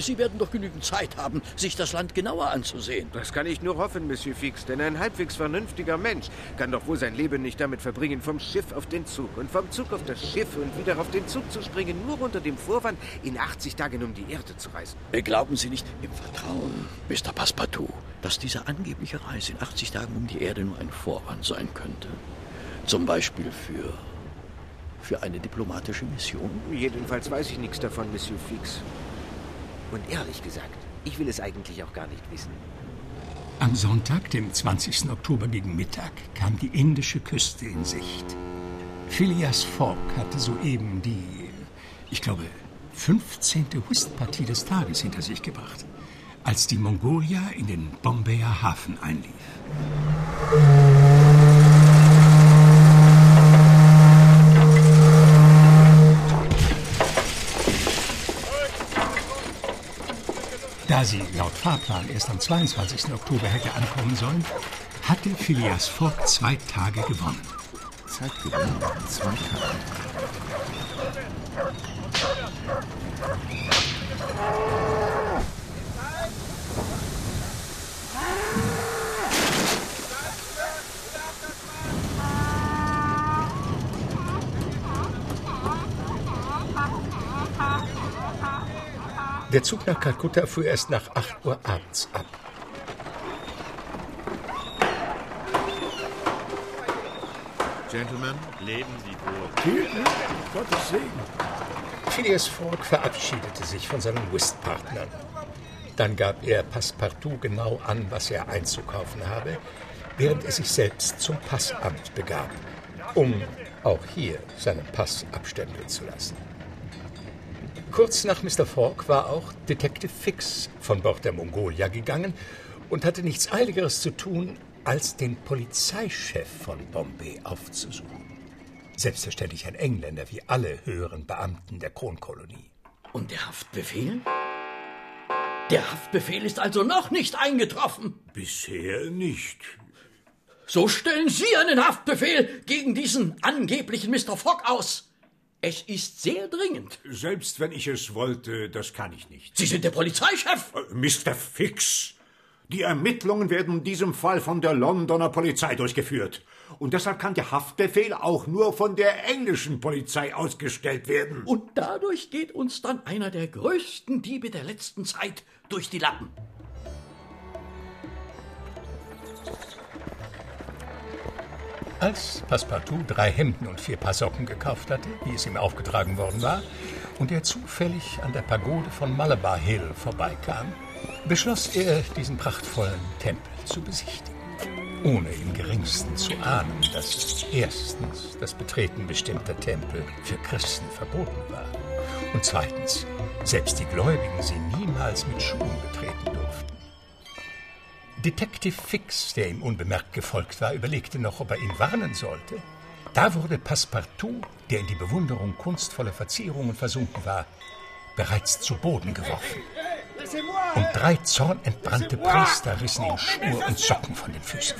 Sie werden doch genügend Zeit haben, sich das Land genauer anzusehen. Das kann ich nur hoffen, Monsieur Fix, denn ein halbwegs vernünftiger Mensch kann doch wohl sein Leben nicht damit verbringen, vom Schiff auf den Zug und vom Zug auf das Schiff und wieder auf den Zug zu springen, nur unter dem Vorwand, in 80 Tagen um die Erde zu reisen. Äh, Glauben Sie nicht im Vertrauen, Mr. Passepartout, dass diese angebliche Reise in 80 Tagen um die Erde nur ein Vorwand sein könnte? Zum Beispiel für. Für eine diplomatische Mission? Jedenfalls weiß ich nichts davon, Monsieur Fix. Und ehrlich gesagt, ich will es eigentlich auch gar nicht wissen. Am Sonntag, dem 20. Oktober gegen Mittag, kam die indische Küste in Sicht. Phileas Fogg hatte soeben die, ich glaube, 15. Whistpartie des Tages hinter sich gebracht, als die Mongolia in den Bombayer Hafen einlief. Da sie laut Fahrplan erst am 22. Oktober hätte ankommen sollen, hatte Phileas Fogg zwei Tage gewonnen. Zeit gewonnen, zwei Tage. Der Zug nach Kalkutta fuhr erst nach 8 Uhr abends ab. Gentlemen, Leben Sie wohl. Gottes Segen. Phileas Fogg verabschiedete sich von seinen Whistpartnern. Dann gab er Passepartout genau an, was er einzukaufen habe, während er sich selbst zum Passamt begab, um auch hier seinen Pass abstempeln zu lassen. Kurz nach Mr. Fogg war auch Detective Fix von Bord der Mongolia gegangen und hatte nichts Eiligeres zu tun, als den Polizeichef von Bombay aufzusuchen. Selbstverständlich ein Engländer wie alle höheren Beamten der Kronkolonie. Und der Haftbefehl? Der Haftbefehl ist also noch nicht eingetroffen. Bisher nicht. So stellen Sie einen Haftbefehl gegen diesen angeblichen Mr. Fogg aus. Es ist sehr dringend. Selbst wenn ich es wollte, das kann ich nicht. Sie sind der Polizeichef. Äh, Mr. Fix, die Ermittlungen werden in diesem Fall von der Londoner Polizei durchgeführt. Und deshalb kann der Haftbefehl auch nur von der englischen Polizei ausgestellt werden. Und dadurch geht uns dann einer der größten Diebe der letzten Zeit durch die Lappen. Als Passepartout drei Hemden und vier Paar Socken gekauft hatte, wie es ihm aufgetragen worden war, und er zufällig an der Pagode von Malabar Hill vorbeikam, beschloss er, diesen prachtvollen Tempel zu besichtigen, ohne im geringsten zu ahnen, dass erstens das Betreten bestimmter Tempel für Christen verboten war und zweitens selbst die Gläubigen sie niemals mit Schuhen durften. Detective Fix, der ihm unbemerkt gefolgt war, überlegte noch, ob er ihn warnen sollte. Da wurde Passepartout, der in die Bewunderung kunstvoller Verzierungen versunken war, bereits zu Boden geworfen. Und drei zornentbrannte Priester rissen ihm Schuhe und Socken von den Füßen.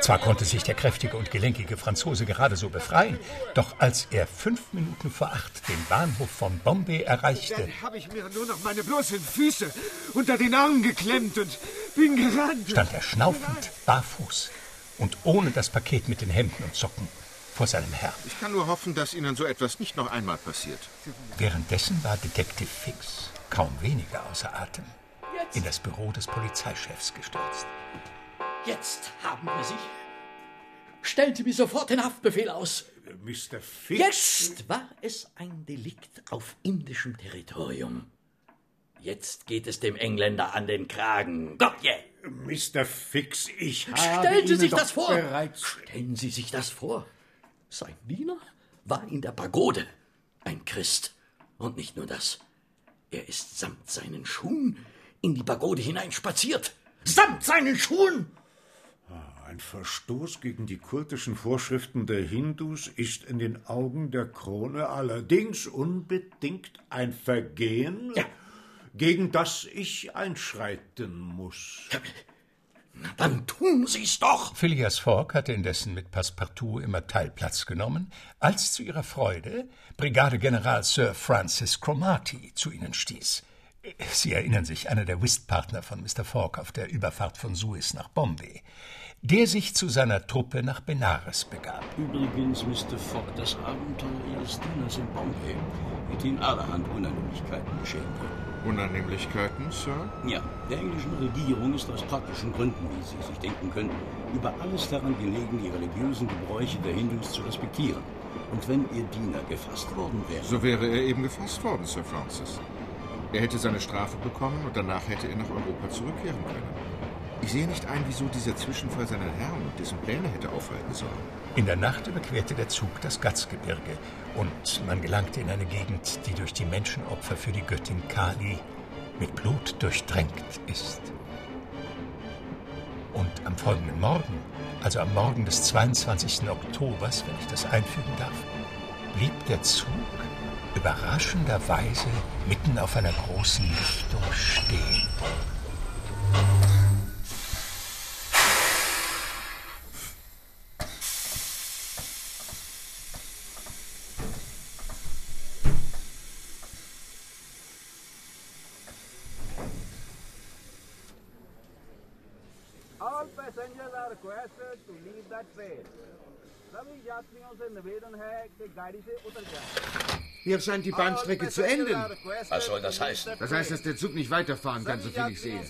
Zwar konnte sich der kräftige und gelenkige Franzose gerade so befreien, doch als er fünf Minuten vor acht den Bahnhof von Bombay erreichte, habe ich mir nur noch meine bloßen Füße unter den Armen geklemmt und bin gerannt. stand er schnaufend, barfuß und ohne das Paket mit den Hemden und Socken vor seinem Herrn. Ich kann nur hoffen, dass Ihnen so etwas nicht noch einmal passiert. Währenddessen war Detective Fix kaum weniger außer Atem in das Büro des Polizeichefs gestürzt. Jetzt haben wir Sie. Stellen Sie mir sofort den Haftbefehl aus. Mr. Fix. Jetzt war es ein Delikt auf indischem Territorium. Jetzt geht es dem Engländer an den Kragen. Gotje! Mr. Fix, ich habe Stellen Sie Ihnen sich doch das vor! bereits... Stellen Sie sich das vor. Sein Diener war in der Pagode. Ein Christ. Und nicht nur das. Er ist samt seinen Schuhen in die Pagode hineinspaziert. Samt seinen Schuhen! Ein Verstoß gegen die kultischen Vorschriften der Hindus ist in den Augen der Krone allerdings unbedingt ein Vergehen, ja. Gegen das ich einschreiten muss. Ja, dann tun Sie's doch! Phileas Fogg hatte indessen mit Passepartout immer Teilplatz genommen, als zu ihrer Freude Brigadegeneral Sir Francis Cromarty zu ihnen stieß. Sie erinnern sich, einer der Whistpartner von Mr. Fogg auf der Überfahrt von Suez nach Bombay der sich zu seiner Truppe nach Benares begab. Übrigens, Mr. Fogg, das Abenteuer Ihres Dieners in Bombay wird Ihnen allerhand Unannehmlichkeiten bescheren Unannehmlichkeiten, Sir? Ja, der englischen Regierung ist aus praktischen Gründen, wie Sie sich denken können, über alles daran gelegen, die religiösen Gebräuche der Hindus zu respektieren. Und wenn Ihr Diener gefasst worden wäre... So wäre er eben gefasst worden, Sir Francis. Er hätte seine Strafe bekommen und danach hätte er nach Europa zurückkehren können. Ich sehe nicht ein, wieso dieser Zwischenfall seinen Herrn und dessen Pläne hätte aufhalten sollen. In der Nacht überquerte der Zug das Gatzgebirge und man gelangte in eine Gegend, die durch die Menschenopfer für die Göttin Kali mit Blut durchtränkt ist. Und am folgenden Morgen, also am Morgen des 22. Oktobers, wenn ich das einfügen darf, blieb der Zug überraschenderweise mitten auf einer großen Lichtung stehen. Hier scheint die Bahnstrecke zu enden. Was soll das heißen? Das heißt, dass der Zug nicht weiterfahren kann, soviel ich sehe.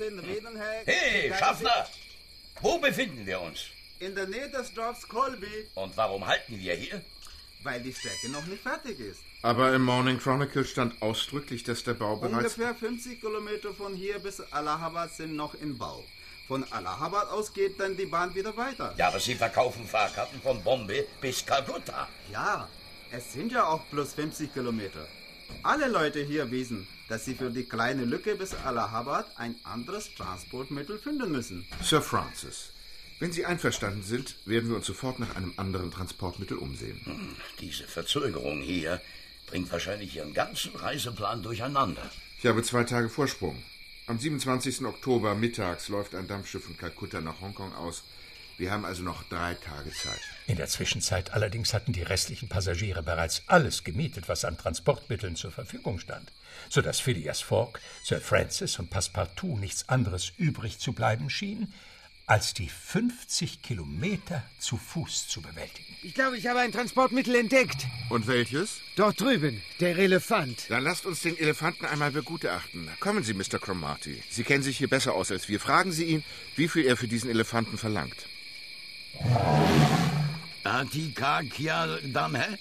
Hey, Schaffner! Wo befinden wir uns? In der Nähe des Dorfs Colby. Und warum halten wir hier? Weil die Strecke noch nicht fertig ist. Aber im Morning Chronicle stand ausdrücklich, dass der Bau bereits... Ungefähr 50 Kilometer von hier bis Allahabad sind noch in Bau. Von Allahabad aus geht dann die Bahn wieder weiter. Ja, aber Sie verkaufen Fahrkarten von Bombay bis Kalkutta. Ja, es sind ja auch plus 50 Kilometer. Alle Leute hier wissen, dass sie für die kleine Lücke bis Allahabad ein anderes Transportmittel finden müssen. Sir Francis, wenn Sie einverstanden sind, werden wir uns sofort nach einem anderen Transportmittel umsehen. Hm, diese Verzögerung hier bringt wahrscheinlich Ihren ganzen Reiseplan durcheinander. Ich habe zwei Tage Vorsprung. Am 27. Oktober mittags läuft ein Dampfschiff von Kalkutta nach Hongkong aus. Wir haben also noch drei Tage Zeit. In der Zwischenzeit allerdings hatten die restlichen Passagiere bereits alles gemietet, was an Transportmitteln zur Verfügung stand, so dass Phileas Fogg, Sir Francis und Passepartout nichts anderes übrig zu bleiben schien, als die 50 Kilometer zu Fuß zu bewältigen. Ich glaube, ich habe ein Transportmittel entdeckt. Und welches? Dort drüben, der Elefant. Dann lasst uns den Elefanten einmal begutachten. Kommen Sie, Mr. Cromarty. Sie kennen sich hier besser aus als wir. Fragen Sie ihn, wie viel er für diesen Elefanten verlangt. Atika Kia Dame?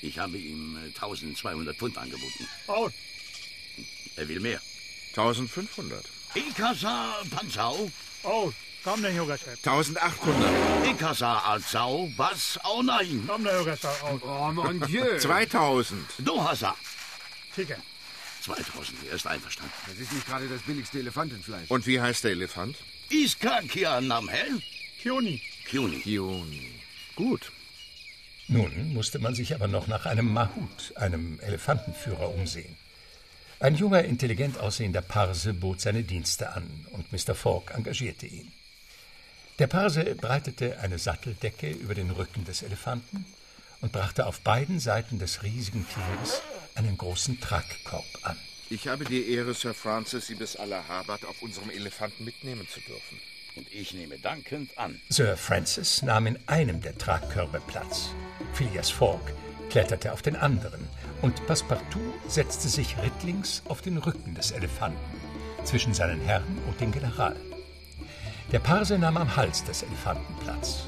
Ich habe ihm 1200 Pfund angeboten. Oh. Er will mehr. 1500. Ikasa Panzau? Oh, komm der Yoga-Chef. 1800. Ikasa Alzau, was auch nein. Komm der Yoga-Chef aus. Oh, mon Dieu. 2000. Dohasa. Ticket. 2000, er ist einverstanden. Das ist nicht gerade das billigste Elefantenfleisch. Und wie heißt der Elefant? Iska Kia Namhel? Kioni. Kioni. Kioni. Gut. Nun musste man sich aber noch nach einem Mahut, einem Elefantenführer, umsehen. Ein junger, intelligent aussehender Parse bot seine Dienste an und Mr. Fogg engagierte ihn. Der Parse breitete eine Satteldecke über den Rücken des Elefanten und brachte auf beiden Seiten des riesigen Tieres einen großen Tragkorb an. Ich habe die Ehre, Sir Francis, Sie bis Allahabad auf unserem Elefanten mitnehmen zu dürfen. Und ich nehme dankend an. Sir Francis nahm in einem der Tragkörbe Platz. Phileas Fogg kletterte auf den anderen und Passepartout setzte sich rittlings auf den Rücken des Elefanten, zwischen seinen Herrn und dem General. Der Parse nahm am Hals des Elefanten Platz.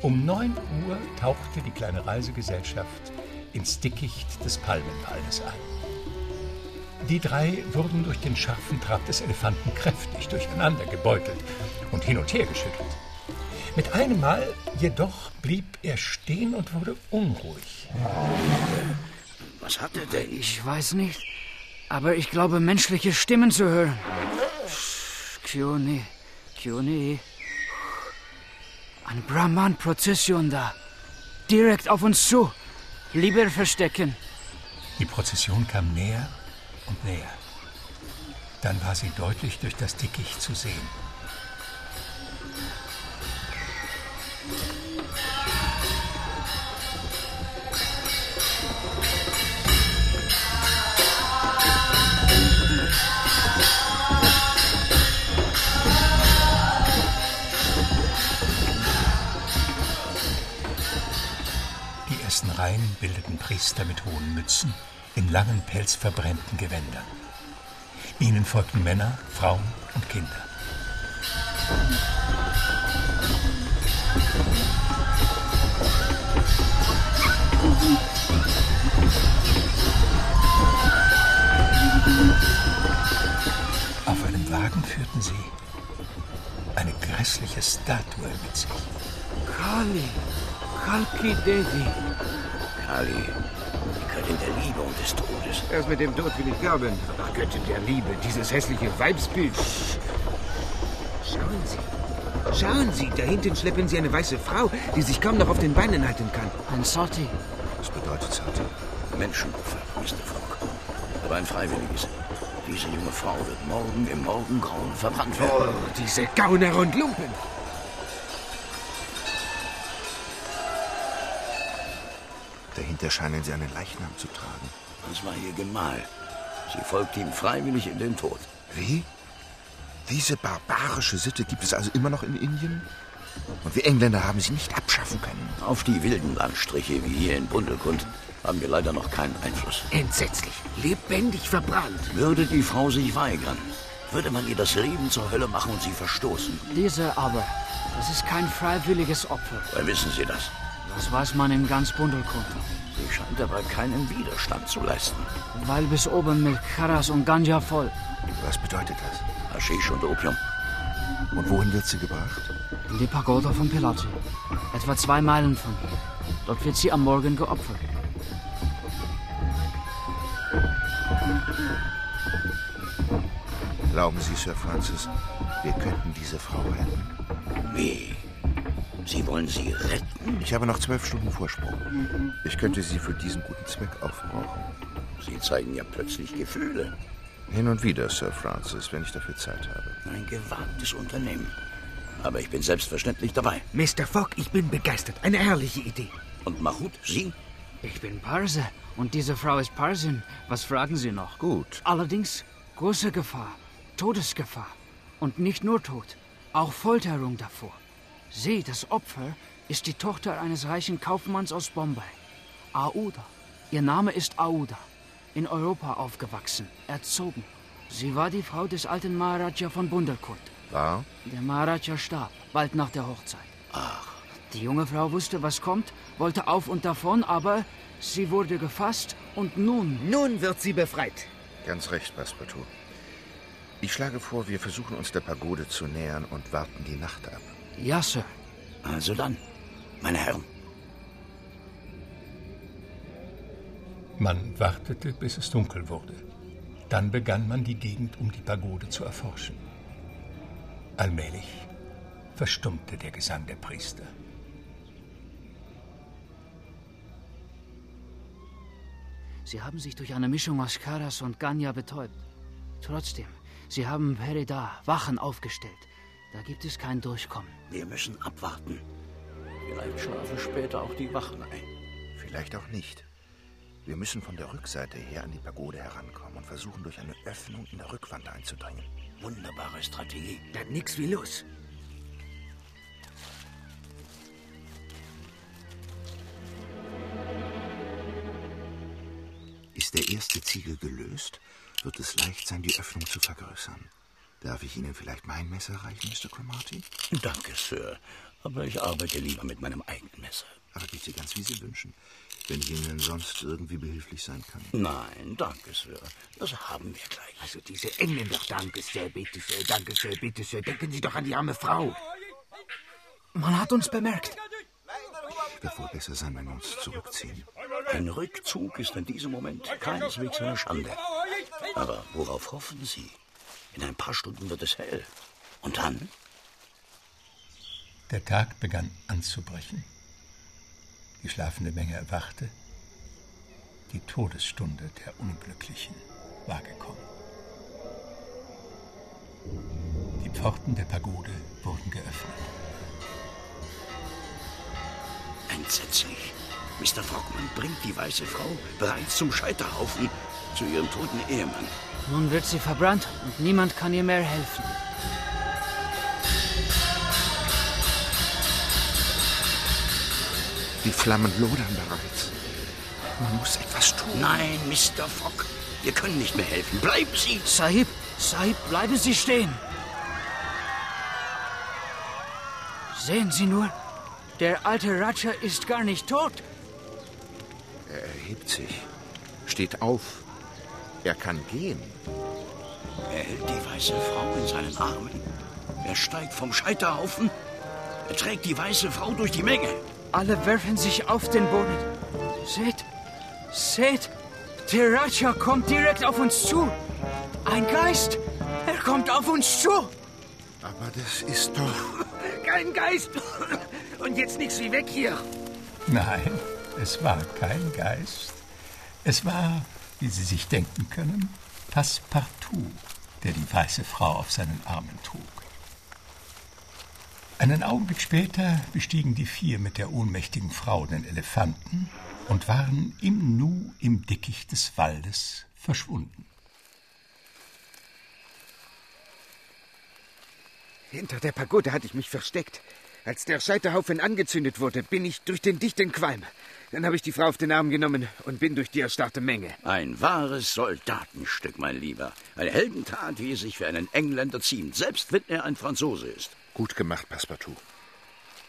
Um neun Uhr tauchte die kleine Reisegesellschaft ins Dickicht des Palmenwaldes ein. Die drei wurden durch den scharfen Trab des Elefanten kräftig durcheinander gebeutelt und hin und her geschüttelt. Mit einem Mal jedoch blieb er stehen und wurde unruhig. Was hat er denn? Ich weiß nicht, aber ich glaube, menschliche Stimmen zu hören. Kyone, Kyone. Eine Brahman-Prozession da. Direkt auf uns zu. Lieber verstecken. Die Prozession kam näher und näher. Dann war sie deutlich durch das Dickicht zu sehen. Priester mit hohen Mützen in langen pelzverbrennten Gewändern. Ihnen folgten Männer, Frauen und Kinder. Auf einem Wagen führten sie eine grässliche Statue mit sich. Kali. Kalki Devi. Kali, die Göttin der Liebe und des Todes. Erst mit dem Tod will ich glauben. Aber Göttin der Liebe, dieses hässliche Weibsbild. Schauen Sie. Schauen Sie, da hinten schleppen Sie eine weiße Frau, die sich kaum noch auf den Beinen halten kann. Ein Sati. Was bedeutet Sati? Menschenopfer, Mr. Fogg. Aber ein freiwilliges. Diese junge Frau wird morgen im Morgengrauen verbrannt werden. Oh, diese Gauner und Lumpen. Dahinter scheinen sie einen Leichnam zu tragen. Das war ihr Gemahl. Sie folgt ihm freiwillig in den Tod. Wie? Diese barbarische Sitte gibt es also immer noch in Indien? Und wir Engländer haben sie nicht abschaffen können. Auf die wilden Landstriche wie hier in Bundelkund haben wir leider noch keinen Einfluss. Entsetzlich. Lebendig verbrannt. Würde die Frau sich weigern, würde man ihr das Leben zur Hölle machen und sie verstoßen. Diese aber, das ist kein freiwilliges Opfer. Woher wissen Sie das? Das weiß man in ganz Bundelkund. Sie scheint aber keinen Widerstand zu leisten. Weil bis oben mit Charas und Ganja voll. Was bedeutet das? Haschisch und Opium. Und wohin wird sie gebracht? In die Pagoda von Pilati. Etwa zwei Meilen von hier. Dort wird sie am Morgen geopfert. Glauben Sie, Sir Francis, wir könnten diese Frau retten? Wie? Sie wollen sie retten? Ich habe noch zwölf Stunden Vorsprung. Ich könnte sie für diesen guten Zweck aufbrauchen. Sie zeigen ja plötzlich Gefühle. Hin und wieder, Sir Francis, wenn ich dafür Zeit habe. Ein gewagtes Unternehmen. Aber ich bin selbstverständlich dabei. Mr. Fogg, ich bin begeistert. Eine herrliche Idee. Und Mahut, Sie? Ich bin Parse und diese Frau ist Parsin. Was fragen Sie noch? Gut. Allerdings große Gefahr, Todesgefahr. Und nicht nur Tod, auch Folterung davor. Sie, das Opfer, ist die Tochter eines reichen Kaufmanns aus Bombay. Aouda. Ihr Name ist Aouda. In Europa aufgewachsen, erzogen. Sie war die Frau des alten Maharaja von Bundelkund. War? Der Maharaja starb, bald nach der Hochzeit. Ach. Die junge Frau wusste, was kommt, wollte auf und davon, aber sie wurde gefasst und nun... Nun wird sie befreit. Ganz recht, Passepartout. Ich schlage vor, wir versuchen uns der Pagode zu nähern und warten die Nacht ab. Ja, Sir. Also dann, meine Herren. Man wartete, bis es dunkel wurde. Dann begann man die Gegend um die Pagode zu erforschen. Allmählich verstummte der Gesang der Priester. Sie haben sich durch eine Mischung aus Karas und Ganya betäubt. Trotzdem, Sie haben Pereda Wachen aufgestellt. Da gibt es kein Durchkommen. Wir müssen abwarten. Vielleicht schlafen später auch die Wachen ein. Vielleicht auch nicht. Wir müssen von der Rückseite her an die Pagode herankommen und versuchen, durch eine Öffnung in der Rückwand einzudringen. Wunderbare Strategie. Dann nix wie los. Ist der erste Ziegel gelöst, wird es leicht sein, die Öffnung zu vergrößern. Darf ich Ihnen vielleicht mein Messer reichen, Mr. Cromarty? Danke, Sir. Aber ich arbeite lieber mit meinem eigenen Messer. Aber bitte ganz wie Sie wünschen. Wenn ich Ihnen sonst irgendwie behilflich sein kann. Nein, danke, Sir. Das haben wir gleich. Also diese Engländer, danke, Sir, bitte, Sir, danke, Sir, bitte, Sir. Denken Sie doch an die arme Frau. Man hat uns bemerkt. Wird wohl besser sein, wenn wir uns zurückziehen. Ein Rückzug ist in diesem Moment keineswegs eine Schande. Aber worauf hoffen Sie? In ein paar Stunden wird es hell. Und dann? Der Tag begann anzubrechen. Die schlafende Menge erwachte. Die Todesstunde der Unglücklichen war gekommen. Die Pforten der Pagode wurden geöffnet. Entsetzlich. Mr. Frogman bringt die weiße Frau bereits zum Scheiterhaufen zu ihrem toten Ehemann. Nun wird sie verbrannt und niemand kann ihr mehr helfen. Die Flammen lodern bereits. Man muss etwas tun. Nein, Mr. Fogg. Wir können nicht mehr helfen. Bleiben Sie! Sahib, Sahib, bleiben Sie stehen. Sehen Sie nur, der alte Raja ist gar nicht tot. Er erhebt sich, steht auf. Er kann gehen. Er hält die weiße Frau in seinen Armen. Er steigt vom Scheiterhaufen. Er trägt die weiße Frau durch die Menge. Alle werfen sich auf den Boden. Seht, seht, der Raja kommt direkt auf uns zu. Ein Geist, er kommt auf uns zu. Aber das ist doch... Kein Geist. Und jetzt nichts wie weg hier. Nein, es war kein Geist. Es war, wie Sie sich denken können, Passepartout, der die weiße Frau auf seinen Armen trug. Einen Augenblick später bestiegen die vier mit der ohnmächtigen Frau den Elefanten und waren im Nu im Dickicht des Waldes verschwunden. Hinter der Pagode hatte ich mich versteckt. Als der Scheiterhaufen angezündet wurde, bin ich durch den dichten Qualm. Dann habe ich die Frau auf den Arm genommen und bin durch die erstarrte Menge. Ein wahres Soldatenstück, mein Lieber. Eine Heldentat, wie es sich für einen Engländer ziemt, selbst wenn er ein Franzose ist. Gut gemacht, Passepartout.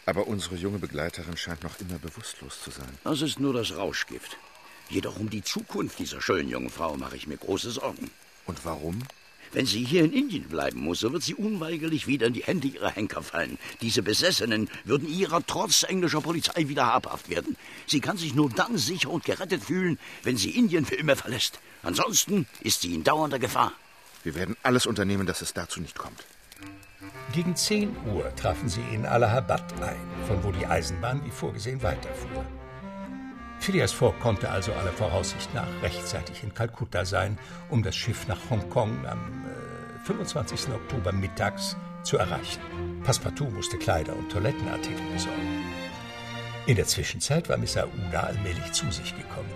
Aber unsere junge Begleiterin scheint noch immer bewusstlos zu sein. Das ist nur das Rauschgift. Jedoch um die Zukunft dieser schönen jungen Frau mache ich mir große Sorgen. Und warum? Wenn sie hier in Indien bleiben muss, so wird sie unweigerlich wieder in die Hände ihrer Henker fallen. Diese Besessenen würden ihrer trotz englischer Polizei wieder habhaft werden. Sie kann sich nur dann sicher und gerettet fühlen, wenn sie Indien für immer verlässt. Ansonsten ist sie in dauernder Gefahr. Wir werden alles unternehmen, dass es dazu nicht kommt. Gegen 10 Uhr trafen sie in Allahabad ein, von wo die Eisenbahn wie vorgesehen weiterfuhr. Phileas Fogg konnte also aller Voraussicht nach rechtzeitig in Kalkutta sein, um das Schiff nach Hongkong am äh, 25. Oktober mittags zu erreichen. Passepartout musste Kleider und Toilettenartikel besorgen. In der Zwischenzeit war Miss Aouda allmählich zu sich gekommen.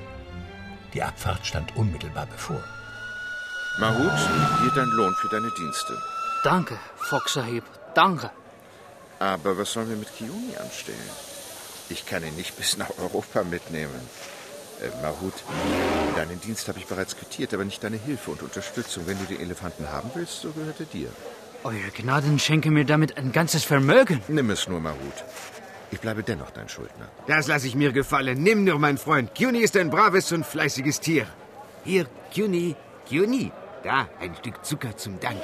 Die Abfahrt stand unmittelbar bevor. Mahut, hier dein Lohn für deine Dienste. Danke, Fogg Sahib, danke. Aber was sollen wir mit Kioni anstellen? Ich kann ihn nicht bis nach Europa mitnehmen. Äh, Mahut, deinen Dienst habe ich bereits quittiert, aber nicht deine Hilfe und Unterstützung. Wenn du den Elefanten haben willst, so gehört er dir. Euer Gnaden schenke mir damit ein ganzes Vermögen. Nimm es nur, Mahut. Ich bleibe dennoch dein Schuldner. Das lasse ich mir gefallen. Nimm nur, mein Freund. Cuny ist ein braves und fleißiges Tier. Hier, Cuny, Cuny. Da, ein Stück Zucker zum Dank.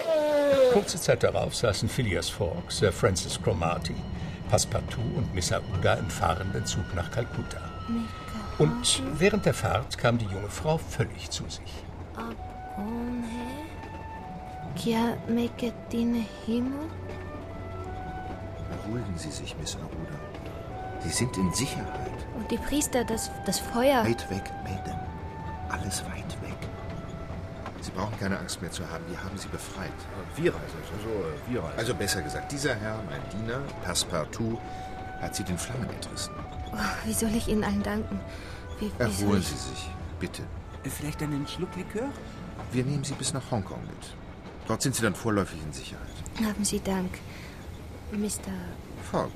Kurze Zeit darauf saßen Phileas Fogg, Sir Francis Cromarty, Passepartout und Messaouda im fahrenden Zug nach Kalkutta. Und während der Fahrt kam die junge Frau völlig zu sich. Beruhigen Sie sich, Miss Aruda. Sie sind in Sicherheit. Und die Priester, das, das Feuer. Weit weg, Madame. Alles weit weg. Sie brauchen keine Angst mehr zu haben. Wir haben Sie befreit. Wir reisen, also wir reisen. Also besser gesagt, dieser Herr, mein Diener, Passepartout, hat Sie den Flammen entrissen. Oh, wie soll ich Ihnen allen danken? Wie, wie Erholen ich... Sie sich, bitte. Vielleicht einen Schluck Likör? Wir nehmen Sie bis nach Hongkong mit. Dort sind Sie dann vorläufig in Sicherheit. Haben Sie Dank, Mr. Fogg.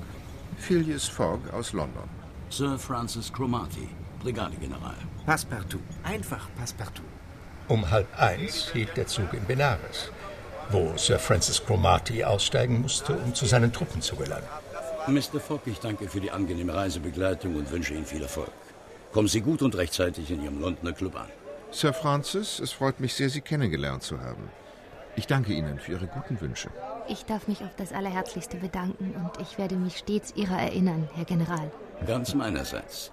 Phileas Fogg aus London. Sir Francis Cromarty, Brigadegeneral. Passepartout. Einfach Passepartout. Um halb eins hielt der Zug in Benares, wo Sir Francis Cromarty aussteigen musste, um zu seinen Truppen zu gelangen. Mr. Fogg, ich danke für die angenehme Reisebegleitung und wünsche Ihnen viel Erfolg. Kommen Sie gut und rechtzeitig in Ihrem Londoner Club an. Sir Francis, es freut mich sehr, Sie kennengelernt zu haben. Ich danke Ihnen für Ihre guten Wünsche. Ich darf mich auf das Allerherzlichste bedanken und ich werde mich stets Ihrer erinnern, Herr General. Ganz meinerseits.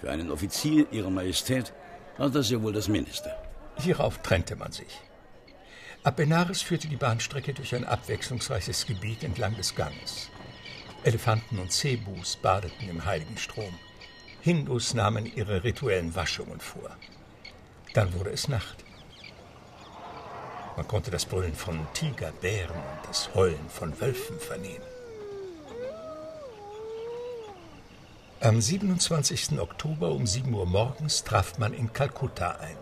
Für einen Offizier Ihrer Majestät war das ja wohl das Mindeste. Hierauf trennte man sich. Ab Benares führte die Bahnstrecke durch ein abwechslungsreiches Gebiet entlang des Ganges. Elefanten und Zebus badeten im heiligen Strom. Hindus nahmen ihre rituellen Waschungen vor. Dann wurde es Nacht. Man konnte das Brüllen von Tiger, Bären und das Heulen von Wölfen vernehmen. Am 27. Oktober um 7 Uhr morgens traf man in Kalkutta ein.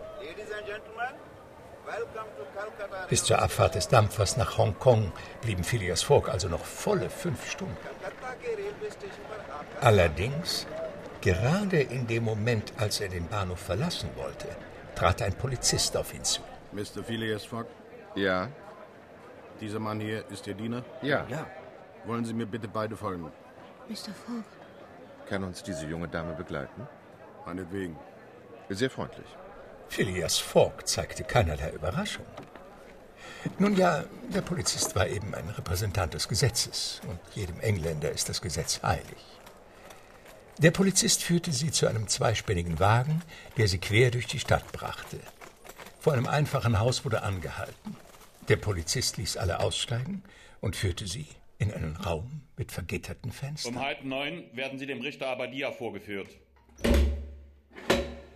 Bis zur Abfahrt des Dampfers nach Hongkong blieben Phileas Fogg also noch volle fünf Stunden. Allerdings, gerade in dem Moment, als er den Bahnhof verlassen wollte, trat ein Polizist auf ihn zu. Mr. Phileas Fogg? Ja? Dieser Mann hier ist Ihr Diener? Ja. Ja. Wollen Sie mir bitte beide folgen? Mr. Fogg. Kann uns diese junge Dame begleiten? Meinetwegen. Sehr freundlich. Phileas Fogg zeigte keinerlei Überraschung. Nun ja, der Polizist war eben ein Repräsentant des Gesetzes und jedem Engländer ist das Gesetz heilig. Der Polizist führte sie zu einem zweispännigen Wagen, der sie quer durch die Stadt brachte. Vor einem einfachen Haus wurde angehalten. Der Polizist ließ alle aussteigen und führte sie in einen Raum mit vergitterten Fenstern. Um halb neun werden Sie dem Richter Abadia vorgeführt.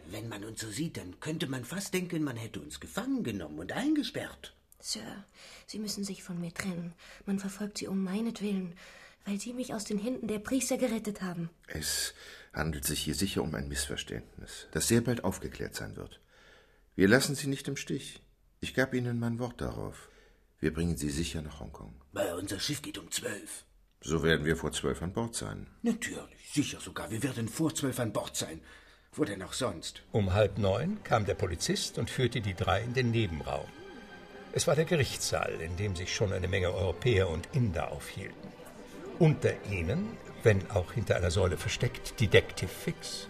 Wenn man uns so sieht, dann könnte man fast denken, man hätte uns gefangen genommen und eingesperrt. Sir, Sie müssen sich von mir trennen. Man verfolgt Sie um meinetwillen, weil Sie mich aus den Händen der Priester gerettet haben. Es handelt sich hier sicher um ein Missverständnis, das sehr bald aufgeklärt sein wird. Wir lassen Sie nicht im Stich. Ich gab Ihnen mein Wort darauf. Wir bringen Sie sicher nach Hongkong. Weil unser Schiff geht um zwölf. So werden wir vor zwölf an Bord sein. Natürlich, sicher sogar. Wir werden vor zwölf an Bord sein. Wo denn auch sonst? Um halb neun kam der Polizist und führte die drei in den Nebenraum. Es war der Gerichtssaal, in dem sich schon eine Menge Europäer und Inder aufhielten. Unter ihnen, wenn auch hinter einer Säule versteckt, Detective Fix.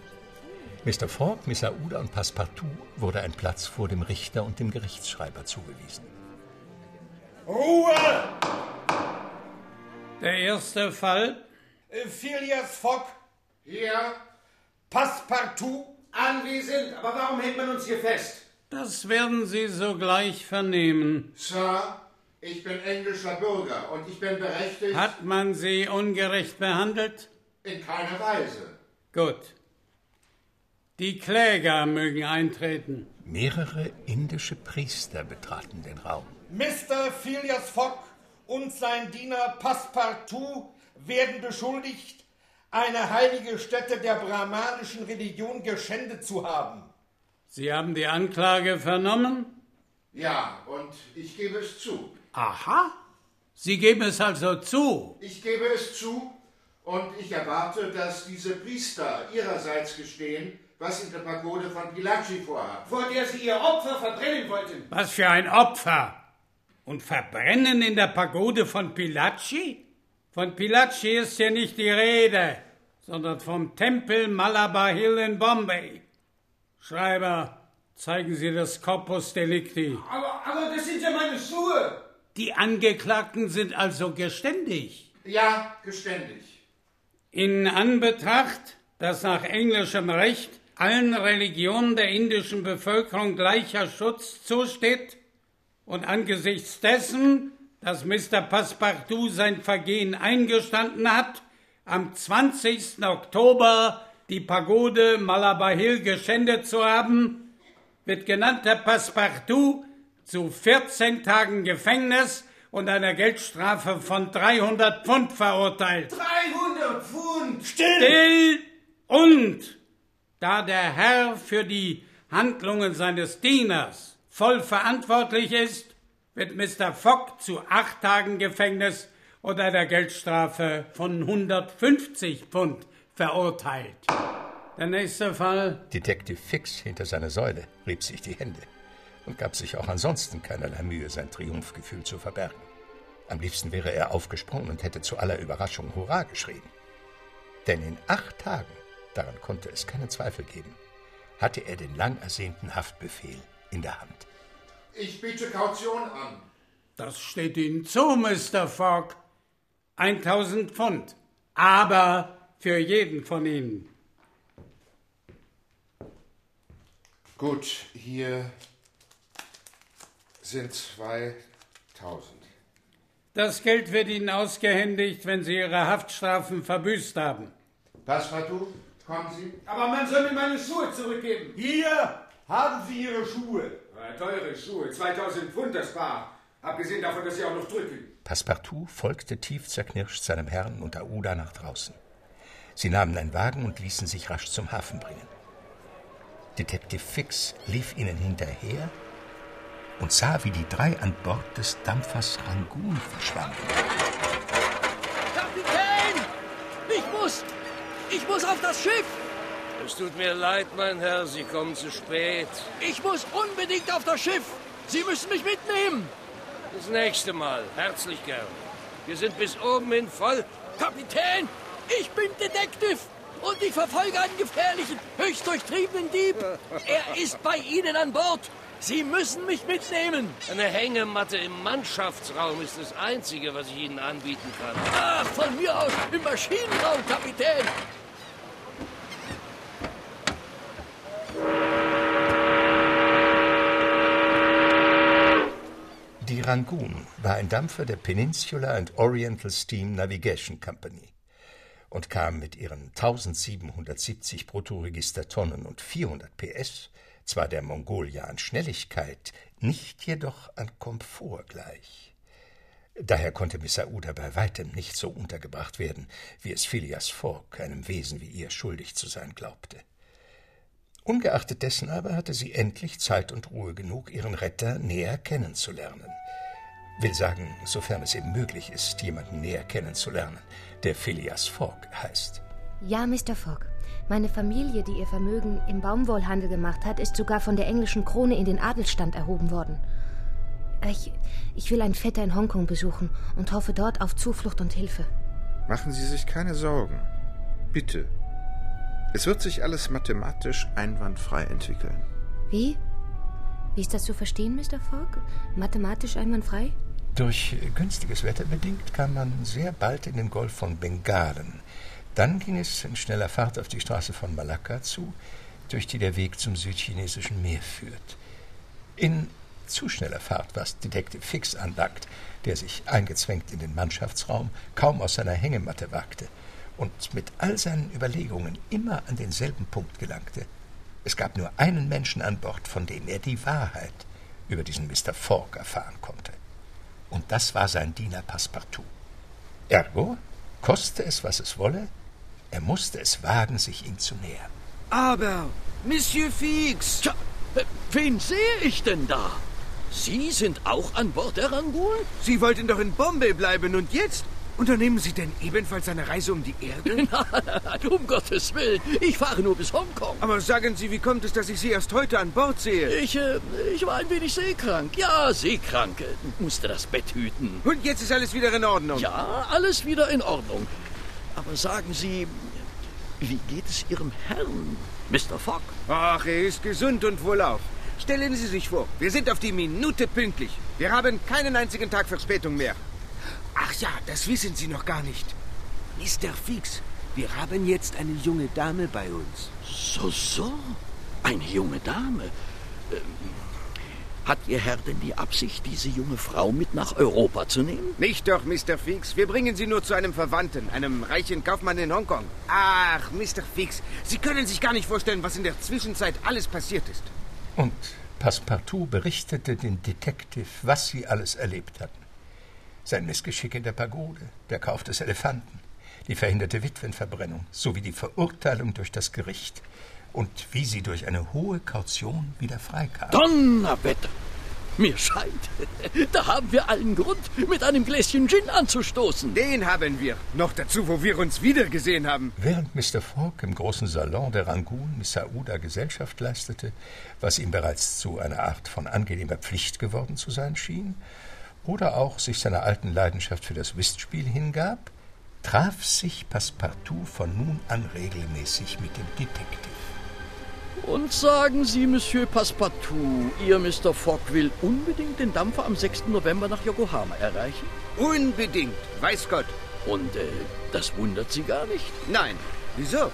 Mr. Fogg, Miss Aouda und Passepartout wurde ein Platz vor dem Richter und dem Gerichtsschreiber zugewiesen. Ruhe! Der erste Fall. Äh, Phileas Fogg. Hier. Passepartout. Anwesend. Aber warum hält man uns hier fest? Das werden Sie sogleich vernehmen. Sir, ich bin englischer Bürger und ich bin berechtigt. Hat man Sie ungerecht behandelt? In keiner Weise. Gut. Die Kläger mögen eintreten. Mehrere indische Priester betraten den Raum. Mr. Phileas Fogg und sein Diener Passepartout werden beschuldigt, eine heilige Stätte der brahmanischen Religion geschändet zu haben. Sie haben die Anklage vernommen? Ja, und ich gebe es zu. Aha. Sie geben es also zu. Ich gebe es zu und ich erwarte, dass diese Priester ihrerseits gestehen, was in der Pagode von Pilaci vorhaben. Vor der sie ihr Opfer verbrennen wollten. Was für ein Opfer? Und verbrennen in der Pagode von Pilaci? Von Pilaci ist hier nicht die Rede, sondern vom Tempel Malabar Hill in Bombay. Schreiber, zeigen Sie das Corpus Delicti. Aber, aber das sind ja meine Schuhe. Die Angeklagten sind also geständig. Ja, geständig. In Anbetracht, dass nach englischem Recht allen Religionen der indischen Bevölkerung gleicher Schutz zusteht und angesichts dessen, dass Mr. Passepartout sein Vergehen eingestanden hat, am 20. Oktober die Pagode Malabar Hill geschändet zu haben, wird genannter Passepartout zu 14 Tagen Gefängnis und einer Geldstrafe von 300 Pfund verurteilt. 300 Pfund! Still! Still! Und da der Herr für die Handlungen seines Dieners voll verantwortlich ist, wird Mr. Fogg zu acht Tagen Gefängnis und einer Geldstrafe von 150 Pfund verurteilt. Der nächste Fall. Detective Fix hinter seiner Säule rieb sich die Hände und gab sich auch ansonsten keinerlei Mühe, sein Triumphgefühl zu verbergen. Am liebsten wäre er aufgesprungen und hätte zu aller Überraschung Hurra geschrien. Denn in acht Tagen, daran konnte es keinen Zweifel geben, hatte er den lang ersehnten Haftbefehl in der Hand. Ich biete Kaution an. Das steht Ihnen zu, Mr. Fogg. 1000 Pfund. Aber für jeden von Ihnen. Gut, hier sind 2000. Das Geld wird Ihnen ausgehändigt, wenn Sie Ihre Haftstrafen verbüßt haben. Passepartout, kommen Sie. Aber man soll mir meine Schuhe zurückgeben. Hier haben Sie Ihre Schuhe. Ja, teure Schuhe, 2000 Pfund das Paar. Abgesehen davon, dass sie auch noch drücken. Passepartout folgte tief zerknirscht seinem Herrn und Aouda nach draußen. Sie nahmen einen Wagen und ließen sich rasch zum Hafen bringen. Detective Fix lief ihnen hinterher und sah, wie die drei an Bord des Dampfers Rangoon verschwanden. Kapitän! Ich muss! Ich muss auf das Schiff! Es tut mir leid, mein Herr, Sie kommen zu spät. Ich muss unbedingt auf das Schiff! Sie müssen mich mitnehmen! Das nächste Mal, herzlich gern. Wir sind bis oben hin voll. Kapitän! Ich bin Detective! Und ich verfolge einen gefährlichen, höchst durchtriebenen Dieb. Er ist bei Ihnen an Bord. Sie müssen mich mitnehmen. Eine Hängematte im Mannschaftsraum ist das Einzige, was ich Ihnen anbieten kann. Ach, von mir aus im Maschinenraum, Kapitän. Die Rangoon war ein Dampfer der Peninsula and Oriental Steam Navigation Company und kam mit ihren 1770 Bruttoregistertonnen und 400 PS zwar der Mongolia an Schnelligkeit, nicht jedoch an Komfort gleich. Daher konnte Miss Aouda bei weitem nicht so untergebracht werden, wie es Phileas Fogg einem Wesen wie ihr schuldig zu sein glaubte. Ungeachtet dessen aber hatte sie endlich Zeit und Ruhe genug, ihren Retter näher kennenzulernen. Will sagen, sofern es eben möglich ist, jemanden näher kennenzulernen, der Phileas Fogg heißt. Ja, Mr. Fogg. Meine Familie, die ihr Vermögen im Baumwollhandel gemacht hat, ist sogar von der englischen Krone in den Adelsstand erhoben worden. Ich, ich will einen Vetter in Hongkong besuchen und hoffe dort auf Zuflucht und Hilfe. Machen Sie sich keine Sorgen. Bitte. Es wird sich alles mathematisch einwandfrei entwickeln. Wie? Wie ist das zu verstehen, Mr. Fogg? Mathematisch einwandfrei? Durch günstiges Wetter bedingt kam man sehr bald in den Golf von Bengalen. Dann ging es in schneller Fahrt auf die Straße von Malakka zu, durch die der Weg zum südchinesischen Meer führt. In zu schneller Fahrt, was Detective Fix anlangt, der sich eingezwängt in den Mannschaftsraum kaum aus seiner Hängematte wagte und mit all seinen Überlegungen immer an denselben Punkt gelangte. Es gab nur einen Menschen an Bord, von dem er die Wahrheit über diesen Mr. Fogg erfahren konnte. Und das war sein Diener Passepartout. Ergo, koste es, was es wolle, er musste es wagen, sich ihm zu nähern. Aber, Monsieur Fix! Tja, äh, wen sehe ich denn da? Sie sind auch an Bord der Rangoon? Sie wollten doch in Bombay bleiben und jetzt? Unternehmen Sie denn ebenfalls eine Reise um die Erde? Nein, um Gottes Willen. Ich fahre nur bis Hongkong. Aber sagen Sie, wie kommt es, dass ich Sie erst heute an Bord sehe? Ich, äh, ich war ein wenig seekrank. Ja, seekrank. Musste das Bett hüten. Und jetzt ist alles wieder in Ordnung? Ja, alles wieder in Ordnung. Aber sagen Sie, wie geht es Ihrem Herrn, Mr. Fogg? Ach, er ist gesund und wohlauf. Stellen Sie sich vor, wir sind auf die Minute pünktlich. Wir haben keinen einzigen Tag Verspätung mehr. Ach ja, das wissen Sie noch gar nicht. Mr. Fix, wir haben jetzt eine junge Dame bei uns. So, so. Eine junge Dame. Ähm, hat Ihr Herr denn die Absicht, diese junge Frau mit nach Europa zu nehmen? Nicht doch, Mr. Fix. Wir bringen sie nur zu einem Verwandten, einem reichen Kaufmann in Hongkong. Ach, Mr. Fix, Sie können sich gar nicht vorstellen, was in der Zwischenzeit alles passiert ist. Und Passepartout berichtete dem Detective, was sie alles erlebt hatten. Sein Missgeschick in der Pagode, der Kauf des Elefanten, die verhinderte Witwenverbrennung sowie die Verurteilung durch das Gericht und wie sie durch eine hohe Kaution wieder freikam. Donnerwetter! Mir scheint, da haben wir allen Grund, mit einem Gläschen Gin anzustoßen. Den haben wir. Noch dazu, wo wir uns wiedergesehen haben. Während Mr. Fogg im großen Salon der Rangoon Miss Aouda Gesellschaft leistete, was ihm bereits zu einer Art von angenehmer Pflicht geworden zu sein schien, oder auch sich seiner alten Leidenschaft für das Whistspiel hingab, traf sich Passepartout von nun an regelmäßig mit dem Detektiv. Und sagen Sie, Monsieur Passepartout, Ihr Mr. Fogg will unbedingt den Dampfer am 6. November nach Yokohama erreichen? Unbedingt, weiß Gott. Und äh, das wundert Sie gar nicht? Nein. Wieso?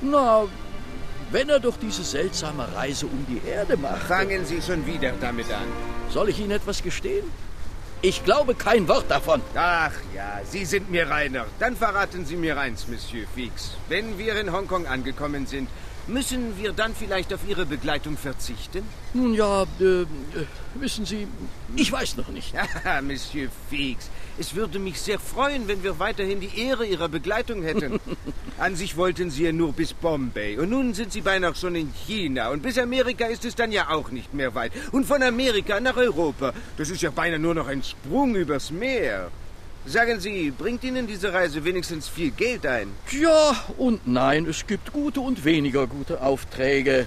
Na, wenn er doch diese seltsame Reise um die Erde macht. Fangen Sie schon wieder damit an. Soll ich Ihnen etwas gestehen? Ich glaube kein Wort davon. Ach ja, Sie sind mir reiner. Dann verraten Sie mir eins, Monsieur Fix. Wenn wir in Hongkong angekommen sind, müssen wir dann vielleicht auf Ihre Begleitung verzichten? Nun ja, äh, wissen Sie, ich weiß noch nicht. Monsieur Fix, es würde mich sehr freuen, wenn wir weiterhin die Ehre Ihrer Begleitung hätten. An sich wollten Sie ja nur bis Bombay und nun sind Sie beinahe schon in China und bis Amerika ist es dann ja auch nicht mehr weit. Und von Amerika nach Europa, das ist ja beinahe nur noch ein Sprung übers Meer. Sagen Sie, bringt Ihnen diese Reise wenigstens viel Geld ein? Ja und nein, es gibt gute und weniger gute Aufträge.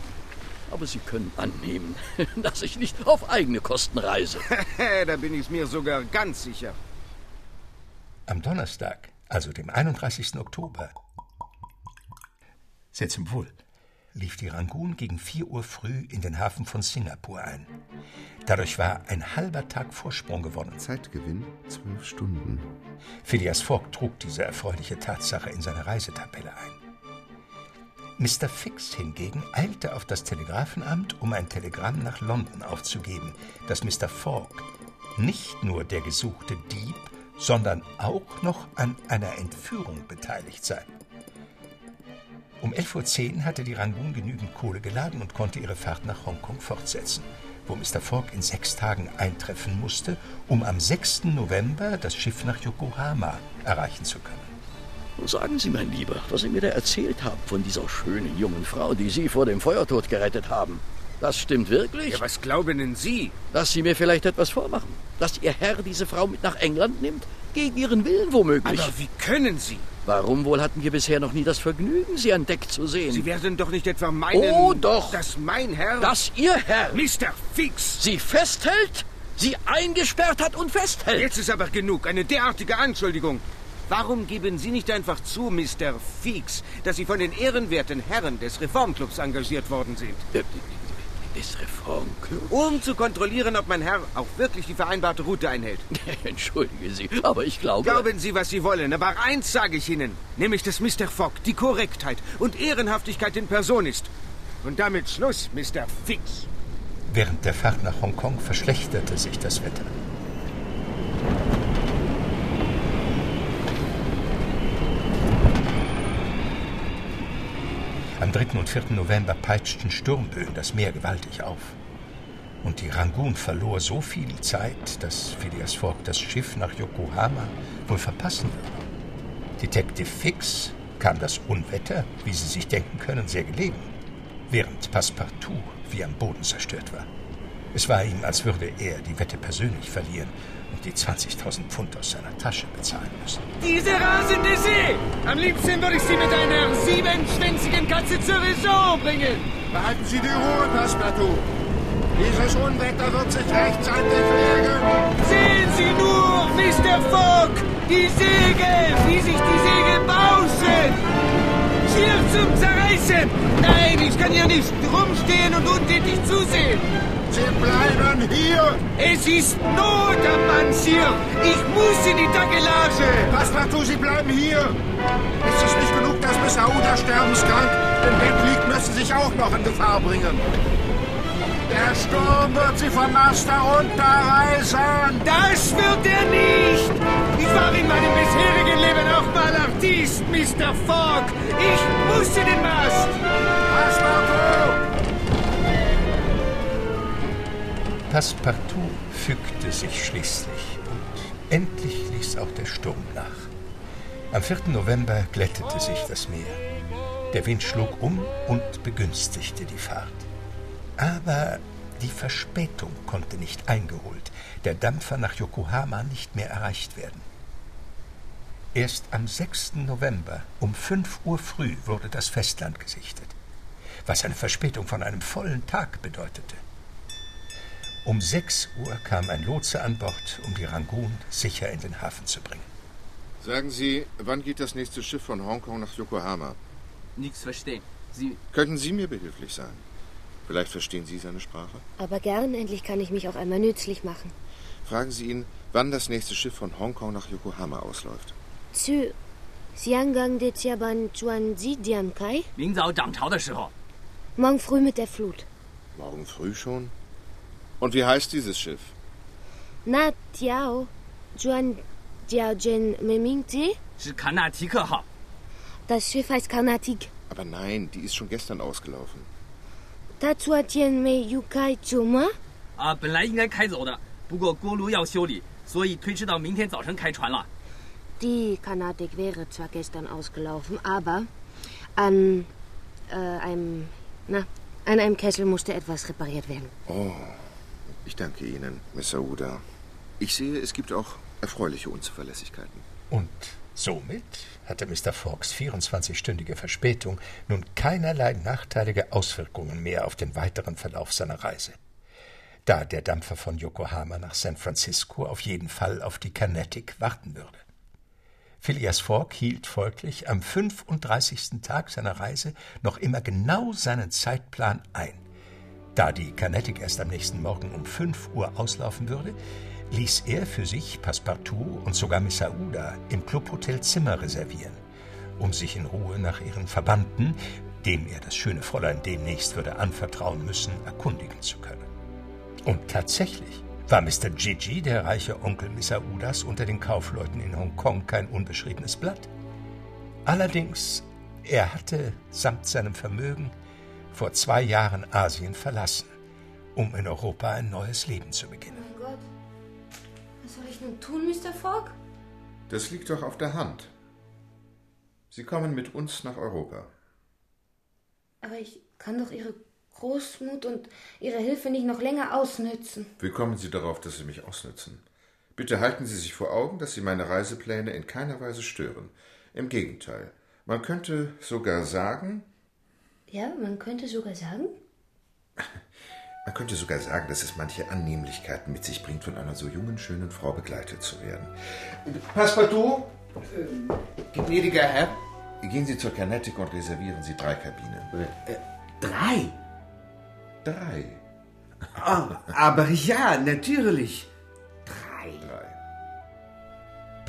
Aber Sie können annehmen, dass ich nicht auf eigene Kosten reise. da bin ich mir sogar ganz sicher. Am Donnerstag, also dem 31. Oktober, sehr zum Wohl, lief die Rangoon gegen 4 Uhr früh in den Hafen von Singapur ein. Dadurch war ein halber Tag Vorsprung gewonnen. Zeitgewinn zwölf Stunden. Phileas Fogg trug diese erfreuliche Tatsache in seine Reisetabelle ein. Mr. Fix hingegen eilte auf das Telegrafenamt, um ein Telegramm nach London aufzugeben, dass Mr. Fogg nicht nur der gesuchte Dieb, sondern auch noch an einer Entführung beteiligt sei. Um 11.10 Uhr hatte die Rangoon genügend Kohle geladen und konnte ihre Fahrt nach Hongkong fortsetzen, wo Mr. Fogg in sechs Tagen eintreffen musste, um am 6. November das Schiff nach Yokohama erreichen zu können. Sagen Sie, mein Lieber, was Sie mir da erzählt haben von dieser schönen jungen Frau, die Sie vor dem Feuertod gerettet haben. Das stimmt wirklich? Ja, was glauben denn Sie? Dass Sie mir vielleicht etwas vormachen. Dass Ihr Herr diese Frau mit nach England nimmt? Gegen Ihren Willen womöglich. Aber wie können Sie? Warum wohl hatten wir bisher noch nie das Vergnügen, Sie an Deck zu sehen? Sie werden doch nicht etwa meinen... Oh, doch! Dass mein Herr... Dass Ihr Herr... Mr. Fix! Sie festhält, Sie eingesperrt hat und festhält! Jetzt ist aber genug. Eine derartige Anschuldigung. Warum geben Sie nicht einfach zu, Mr. Fix, dass Sie von den ehrenwerten Herren des Reformclubs engagiert worden sind? Des Reformclubs? Um zu kontrollieren, ob mein Herr auch wirklich die vereinbarte Route einhält. Entschuldige Sie, aber ich glaube... Glauben Sie, was Sie wollen, aber eins sage ich Ihnen. Nämlich, dass Mr. Fogg die Korrektheit und Ehrenhaftigkeit in Person ist. Und damit Schluss, Mr. Fix. Während der Fahrt nach Hongkong verschlechterte sich das Wetter. Am 3. und 4. November peitschten Sturmböen das Meer gewaltig auf. Und die Rangoon verlor so viel Zeit, dass Phileas Fogg das Schiff nach Yokohama wohl verpassen würde. Detective Fix kam das Unwetter, wie Sie sich denken können, sehr gelegen, während Passepartout wie am Boden zerstört war. Es war ihm, als würde er die Wette persönlich verlieren und die 20.000 Pfund aus seiner Tasche bezahlen müssen. Diese rasende See! Am liebsten würde ich Sie mit einer siebenschwänzigen Katze zur Raison bringen! Behalten Sie die Ruhe, Passepartout. Dieses Unwetter wird sich rechtzeitig legen. Sehen Sie nur, Mr. Fogg! Die Segel! Wie sich die Segel bauschen! Schier zum Zerreißen! Nein, ich kann hier nicht rumstehen und untätig zusehen! Sie bleiben hier! Es ist Not am Mannschier! Ich muss in die Takelage! Passepartout, Sie bleiben hier! Ist es nicht genug, dass Miss Aouda sterbenskrank im Bett liegt, müssen Sie sich auch noch in Gefahr bringen. Der Sturm wird Sie vom Mast herunterreißen! Das wird er nicht! Ich war in meinem bisherigen Leben auch mal Artist, Mr. Fogg! Ich muss in den Mast! Passepartout! Passepartout fügte sich schließlich und endlich ließ auch der Sturm nach. Am 4. November glättete sich das Meer. Der Wind schlug um und begünstigte die Fahrt. Aber die Verspätung konnte nicht eingeholt, der Dampfer nach Yokohama nicht mehr erreicht werden. Erst am 6. November um 5 Uhr früh wurde das Festland gesichtet, was eine Verspätung von einem vollen Tag bedeutete. Um 6 Uhr kam ein Lotse an Bord, um die Rangoon sicher in den Hafen zu bringen. Sagen Sie, wann geht das nächste Schiff von Hongkong nach Yokohama? Nichts verstehen. Sie. Könnten Sie mir behilflich sein? Vielleicht verstehen Sie seine Sprache? Aber gern, endlich kann ich mich auch einmal nützlich machen. Fragen Sie ihn, wann das nächste Schiff von Hongkong nach Yokohama ausläuft. Zu Xiangang de Tiaban Chuanzi Diankai? Mingzao Morgen früh mit der Flut. Morgen früh schon? Und wie heißt dieses Schiff? Na Tiao Zhuan Jiaojian Meming Zi? 是卡纳提克号。 Das Schiff heißt Karnatik. Aber nein, die ist schon gestern ausgelaufen. Tatsuatian Me Yukai Zuma? 啊，本来应该开走的，不过锅炉要修理，所以推迟到明天早晨开船了。 Die Karnatik wäre zwar gestern ausgelaufen, aber an äh, einem, na, an einem Kessel musste etwas repariert werden. Oh, ich danke Ihnen, Miss Aouda. Ich sehe, es gibt auch erfreuliche Unzuverlässigkeiten. Und somit hatte Mr. Fox 24-stündige Verspätung nun keinerlei nachteilige Auswirkungen mehr auf den weiteren Verlauf seiner Reise. Da der Dampfer von Yokohama nach San Francisco auf jeden Fall auf die Carnatic warten würde. Phileas Fogg hielt folglich am 35. Tag seiner Reise noch immer genau seinen Zeitplan ein. Da die Carnatic erst am nächsten Morgen um 5 Uhr auslaufen würde, ließ er für sich Passepartout und sogar Miss Aouda im Clubhotel Zimmer reservieren, um sich in Ruhe nach ihren Verbannten, dem er das schöne Fräulein demnächst würde anvertrauen müssen, erkundigen zu können. Und tatsächlich war Mr. Gigi, der reiche Onkel Miss Aoudas, unter den Kaufleuten in Hongkong kein unbeschriebenes Blatt. Allerdings, er hatte samt seinem Vermögen vor zwei Jahren Asien verlassen, um in Europa ein neues Leben zu beginnen. Mein Gott. Was soll ich nun tun, Mr. Fogg? Das liegt doch auf der Hand. Sie kommen mit uns nach Europa. Aber ich kann doch Ihre Großmut und Ihre Hilfe nicht noch länger ausnützen. Wie kommen Sie darauf, dass Sie mich ausnützen? Bitte halten Sie sich vor Augen, dass Sie meine Reisepläne in keiner Weise stören. Im Gegenteil. Man könnte sogar sagen, Ja, man könnte sogar sagen. man könnte sogar sagen, dass es manche Annehmlichkeiten mit sich bringt, von einer so jungen, schönen Frau begleitet zu werden. Passepartout? Äh, gnädiger Herr? Gehen Sie zur Carnatic und reservieren Sie drei Kabinen. Äh, drei? Drei. Ah, aber ja, natürlich.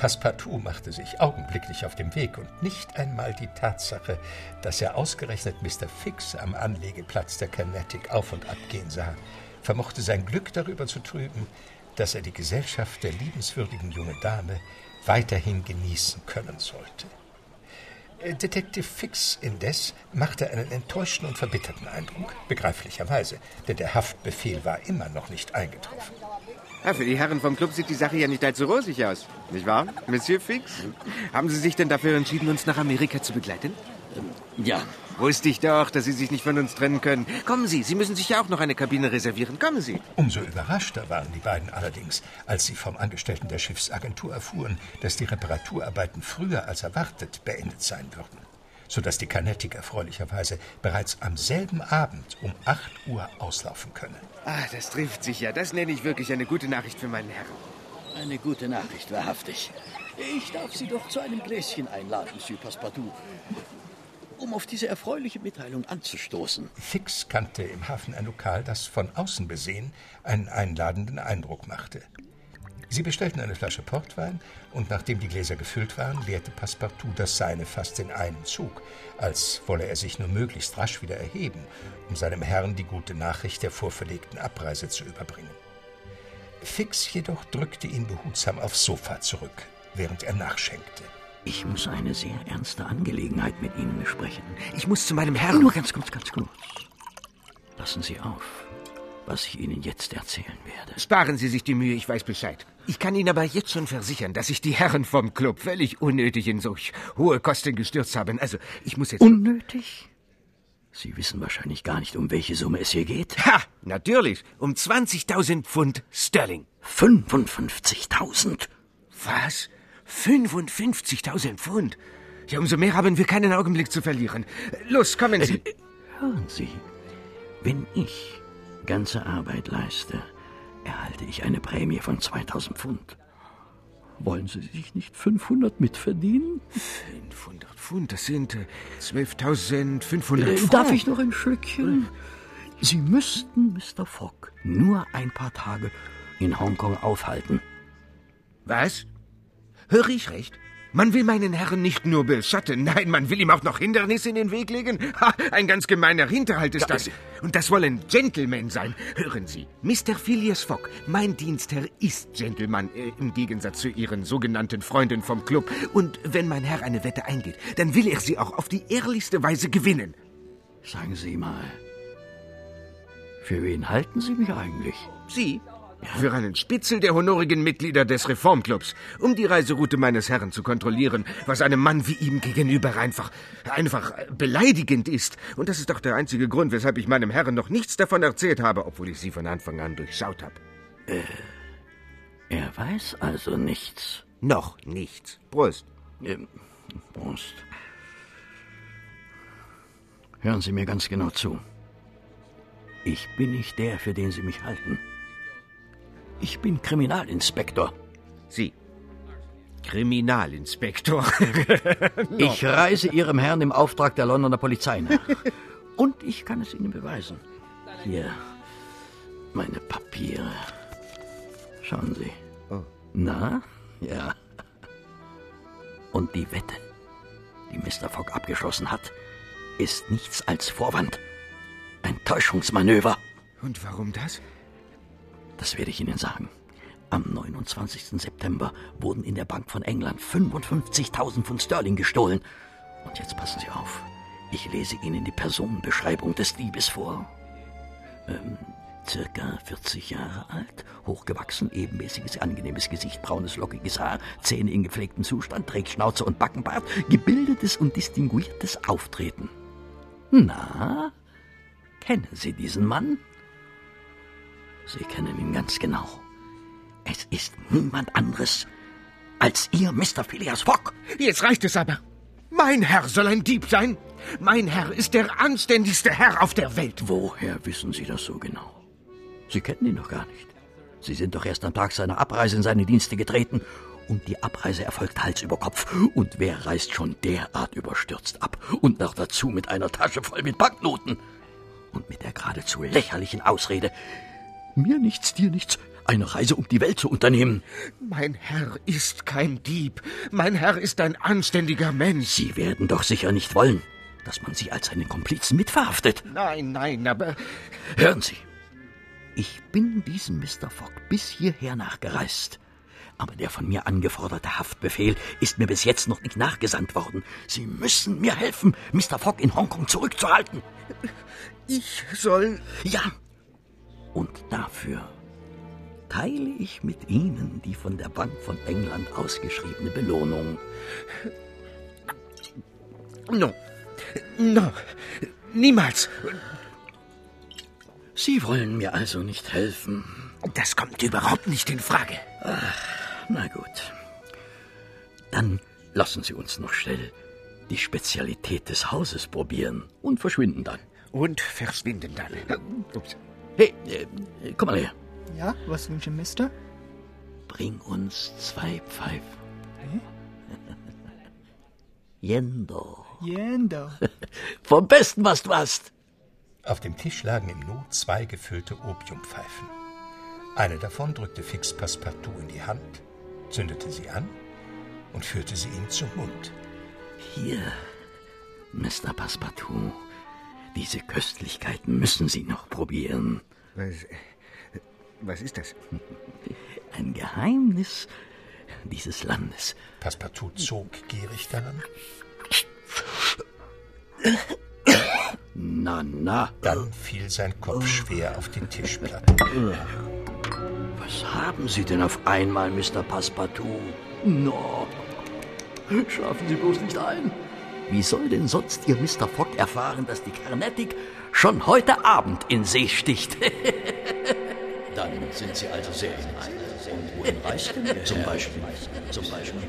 Passepartout machte sich augenblicklich auf den Weg und nicht einmal die Tatsache, dass er ausgerechnet Mr. Fix am Anlegeplatz der Carnatic auf und ab gehen sah, vermochte sein Glück darüber zu trüben, dass er die Gesellschaft der liebenswürdigen jungen Dame weiterhin genießen können sollte. Detective Fix indes machte einen enttäuschten und verbitterten Eindruck, begreiflicherweise, denn der Haftbefehl war immer noch nicht eingetroffen. Ja, für die Herren vom Club sieht die Sache ja nicht allzu rosig aus. Nicht wahr, Monsieur Fix? Haben Sie sich denn dafür entschieden, uns nach Amerika zu begleiten? ja. Wusste ich doch, dass Sie sich nicht von uns trennen können. Kommen Sie, Sie müssen sich ja auch noch eine Kabine reservieren. Kommen Sie. Umso überraschter waren die beiden allerdings, als sie vom Angestellten der Schiffsagentur erfuhren, dass die Reparaturarbeiten früher als erwartet beendet sein würden, sodass die Carnatic erfreulicherweise bereits am selben Abend um 8 Uhr auslaufen könne. Ah, das trifft sich ja. Das nenne ich wirklich eine gute Nachricht für meinen Herrn. Eine gute Nachricht, wahrhaftig. Ich darf Sie doch zu einem Gläschen einladen, Monsieur Passepartout, um auf diese erfreuliche Mitteilung anzustoßen. Fix kannte im Hafen ein Lokal, das von außen besehen einen einladenden Eindruck machte. Sie bestellten eine Flasche Portwein und nachdem die Gläser gefüllt waren, leerte Passepartout das seine fast in einem Zug, als wolle er sich nur möglichst rasch wieder erheben, um seinem Herrn die gute Nachricht der vorverlegten Abreise zu überbringen. Fix jedoch drückte ihn behutsam aufs Sofa zurück, während er nachschenkte. Ich muss eine sehr ernste Angelegenheit mit Ihnen besprechen. Ich muss zu meinem Herrn. Nur ganz kurz, ganz kurz. Passen Sie auf, was ich Ihnen jetzt erzählen werde. Sparen Sie sich die Mühe, ich weiß Bescheid. Ich kann Ihnen aber jetzt schon versichern, dass sich die Herren vom Club völlig unnötig in solch hohe Kosten gestürzt haben. Also, ich muss jetzt... Unnötig? Sie wissen wahrscheinlich gar nicht, um welche Summe es hier geht. Ha, natürlich. Um 20.000 Pfund Sterling. 55.000? Was? 55.000 Pfund? Ja, umso mehr haben wir keinen Augenblick zu verlieren. Los, kommen Sie. Äh, hören Sie, wenn ich ganze Arbeit leiste, erhalte ich eine Prämie von 2000 Pfund. Wollen Sie sich nicht 500 mitverdienen? 500 Pfund, das sind äh, 12.500 Äh, Pfund. darf ich noch ein Schlückchen? Sie müssten Mr. Fogg nur ein paar Tage in Hongkong aufhalten. Was? Höre ich recht? Man will meinen Herrn nicht nur beschatten, nein, man will ihm auch noch Hindernisse in den Weg legen. Ha, ein ganz gemeiner Hinterhalt ist das. Und das wollen Gentlemen sein. Hören Sie, Mr. Phileas Fogg, mein Dienstherr ist Gentleman, äh, im Gegensatz zu Ihren sogenannten Freunden vom Club. Und wenn mein Herr eine Wette eingeht, dann will er sie auch auf die ehrlichste Weise gewinnen. Sagen Sie mal, für wen halten Sie mich eigentlich? Sie? Für einen Spitzel der honorigen Mitglieder des Reformclubs, um die Reiseroute meines Herrn zu kontrollieren, was einem Mann wie ihm gegenüber einfach, einfach beleidigend ist. Und das ist doch der einzige Grund, weshalb ich meinem Herrn noch nichts davon erzählt habe, obwohl ich Sie von Anfang an durchschaut habe. Äh, er weiß also nichts. Noch nichts. Prost. Ähm, Prost. Hören Sie mir ganz genau zu. Ich bin nicht der, für den Sie mich halten. Ich bin Kriminalinspektor. Sie? Kriminalinspektor? Ich reise Ihrem Herrn im Auftrag der Londoner Polizei nach. Und ich kann es Ihnen beweisen. Hier, meine Papiere. Schauen Sie. Oh. Na? Ja. Und die Wette, die Mr. Fogg abgeschlossen hat, ist nichts als Vorwand. Ein Täuschungsmanöver. Und warum das? Das werde ich Ihnen sagen. Am 29. September wurden in der Bank von England 55.000 Pfund Sterling gestohlen. Und jetzt passen Sie auf. Ich lese Ihnen die Personenbeschreibung des Diebes vor. Ähm, circa 40 Jahre alt, hochgewachsen, ebenmäßiges, angenehmes Gesicht, braunes, lockiges Haar, Zähne in gepflegtem Zustand, trägt Schnauze und Backenbart, gebildetes und distinguiertes Auftreten. Na, kennen Sie diesen Mann? Sie kennen ihn ganz genau. Es ist niemand anderes als Ihr Mr. Phileas Fogg. Jetzt reicht es aber. Mein Herr soll ein Dieb sein. Mein Herr ist der anständigste Herr auf der Welt. Woher wissen Sie das so genau? Sie kennen ihn doch gar nicht. Sie sind doch erst am Tag seiner Abreise in seine Dienste getreten. Und die Abreise erfolgt Hals über Kopf. Und wer reist schon derart überstürzt ab? Und noch dazu mit einer Tasche voll mit Banknoten. Und mit der geradezu lächerlichen Ausrede, mir nichts, dir nichts, eine Reise um die Welt zu unternehmen. Mein Herr ist kein Dieb. Mein Herr ist ein anständiger Mensch. Sie werden doch sicher nicht wollen, dass man Sie als einen Komplizen mitverhaftet. Nein, nein, aber. Hören Sie. Ich bin diesem Mr. Fogg bis hierher nachgereist. Aber der von mir angeforderte Haftbefehl ist mir bis jetzt noch nicht nachgesandt worden. Sie müssen mir helfen, Mr. Fogg in Hongkong zurückzuhalten. Ich soll. Ja. Und dafür teile ich mit Ihnen die von der Bank von England ausgeschriebene Belohnung. No. No. Niemals. Sie wollen mir also nicht helfen. Das kommt überhaupt nicht in Frage. Ach, na gut. Dann lassen Sie uns noch schnell die Spezialität des Hauses probieren und verschwinden dann. Und verschwinden dann. Ups. Hey, äh, komm mal her. Ja, was wünschen Mister? Bring uns zwei Pfeifen. Hä? Jendo. Jendo. Vom Besten, was du hast. Auf dem Tisch lagen im Nu zwei gefüllte Opiumpfeifen. Eine davon drückte Fix Passepartout in die Hand, zündete sie an und führte sie ihm zum Mund. Hier, Mr. Passepartout. Diese Köstlichkeiten müssen Sie noch probieren. Was, was ist das? Ein Geheimnis dieses Landes. Passepartout zog gierig daran. Na, na. Dann fiel sein Kopf schwer auf die Tischplatte. Was haben Sie denn auf einmal, Mr. Passepartout? No. Schlafen Sie bloß nicht ein. Wie soll denn sonst Ihr Mr. Fogg erfahren, dass die Carnatic schon heute Abend in See sticht? Dann sind Sie also sehr in Eile. Und wohin reist denn Ihr Zum Beispiel, zum Beispiel.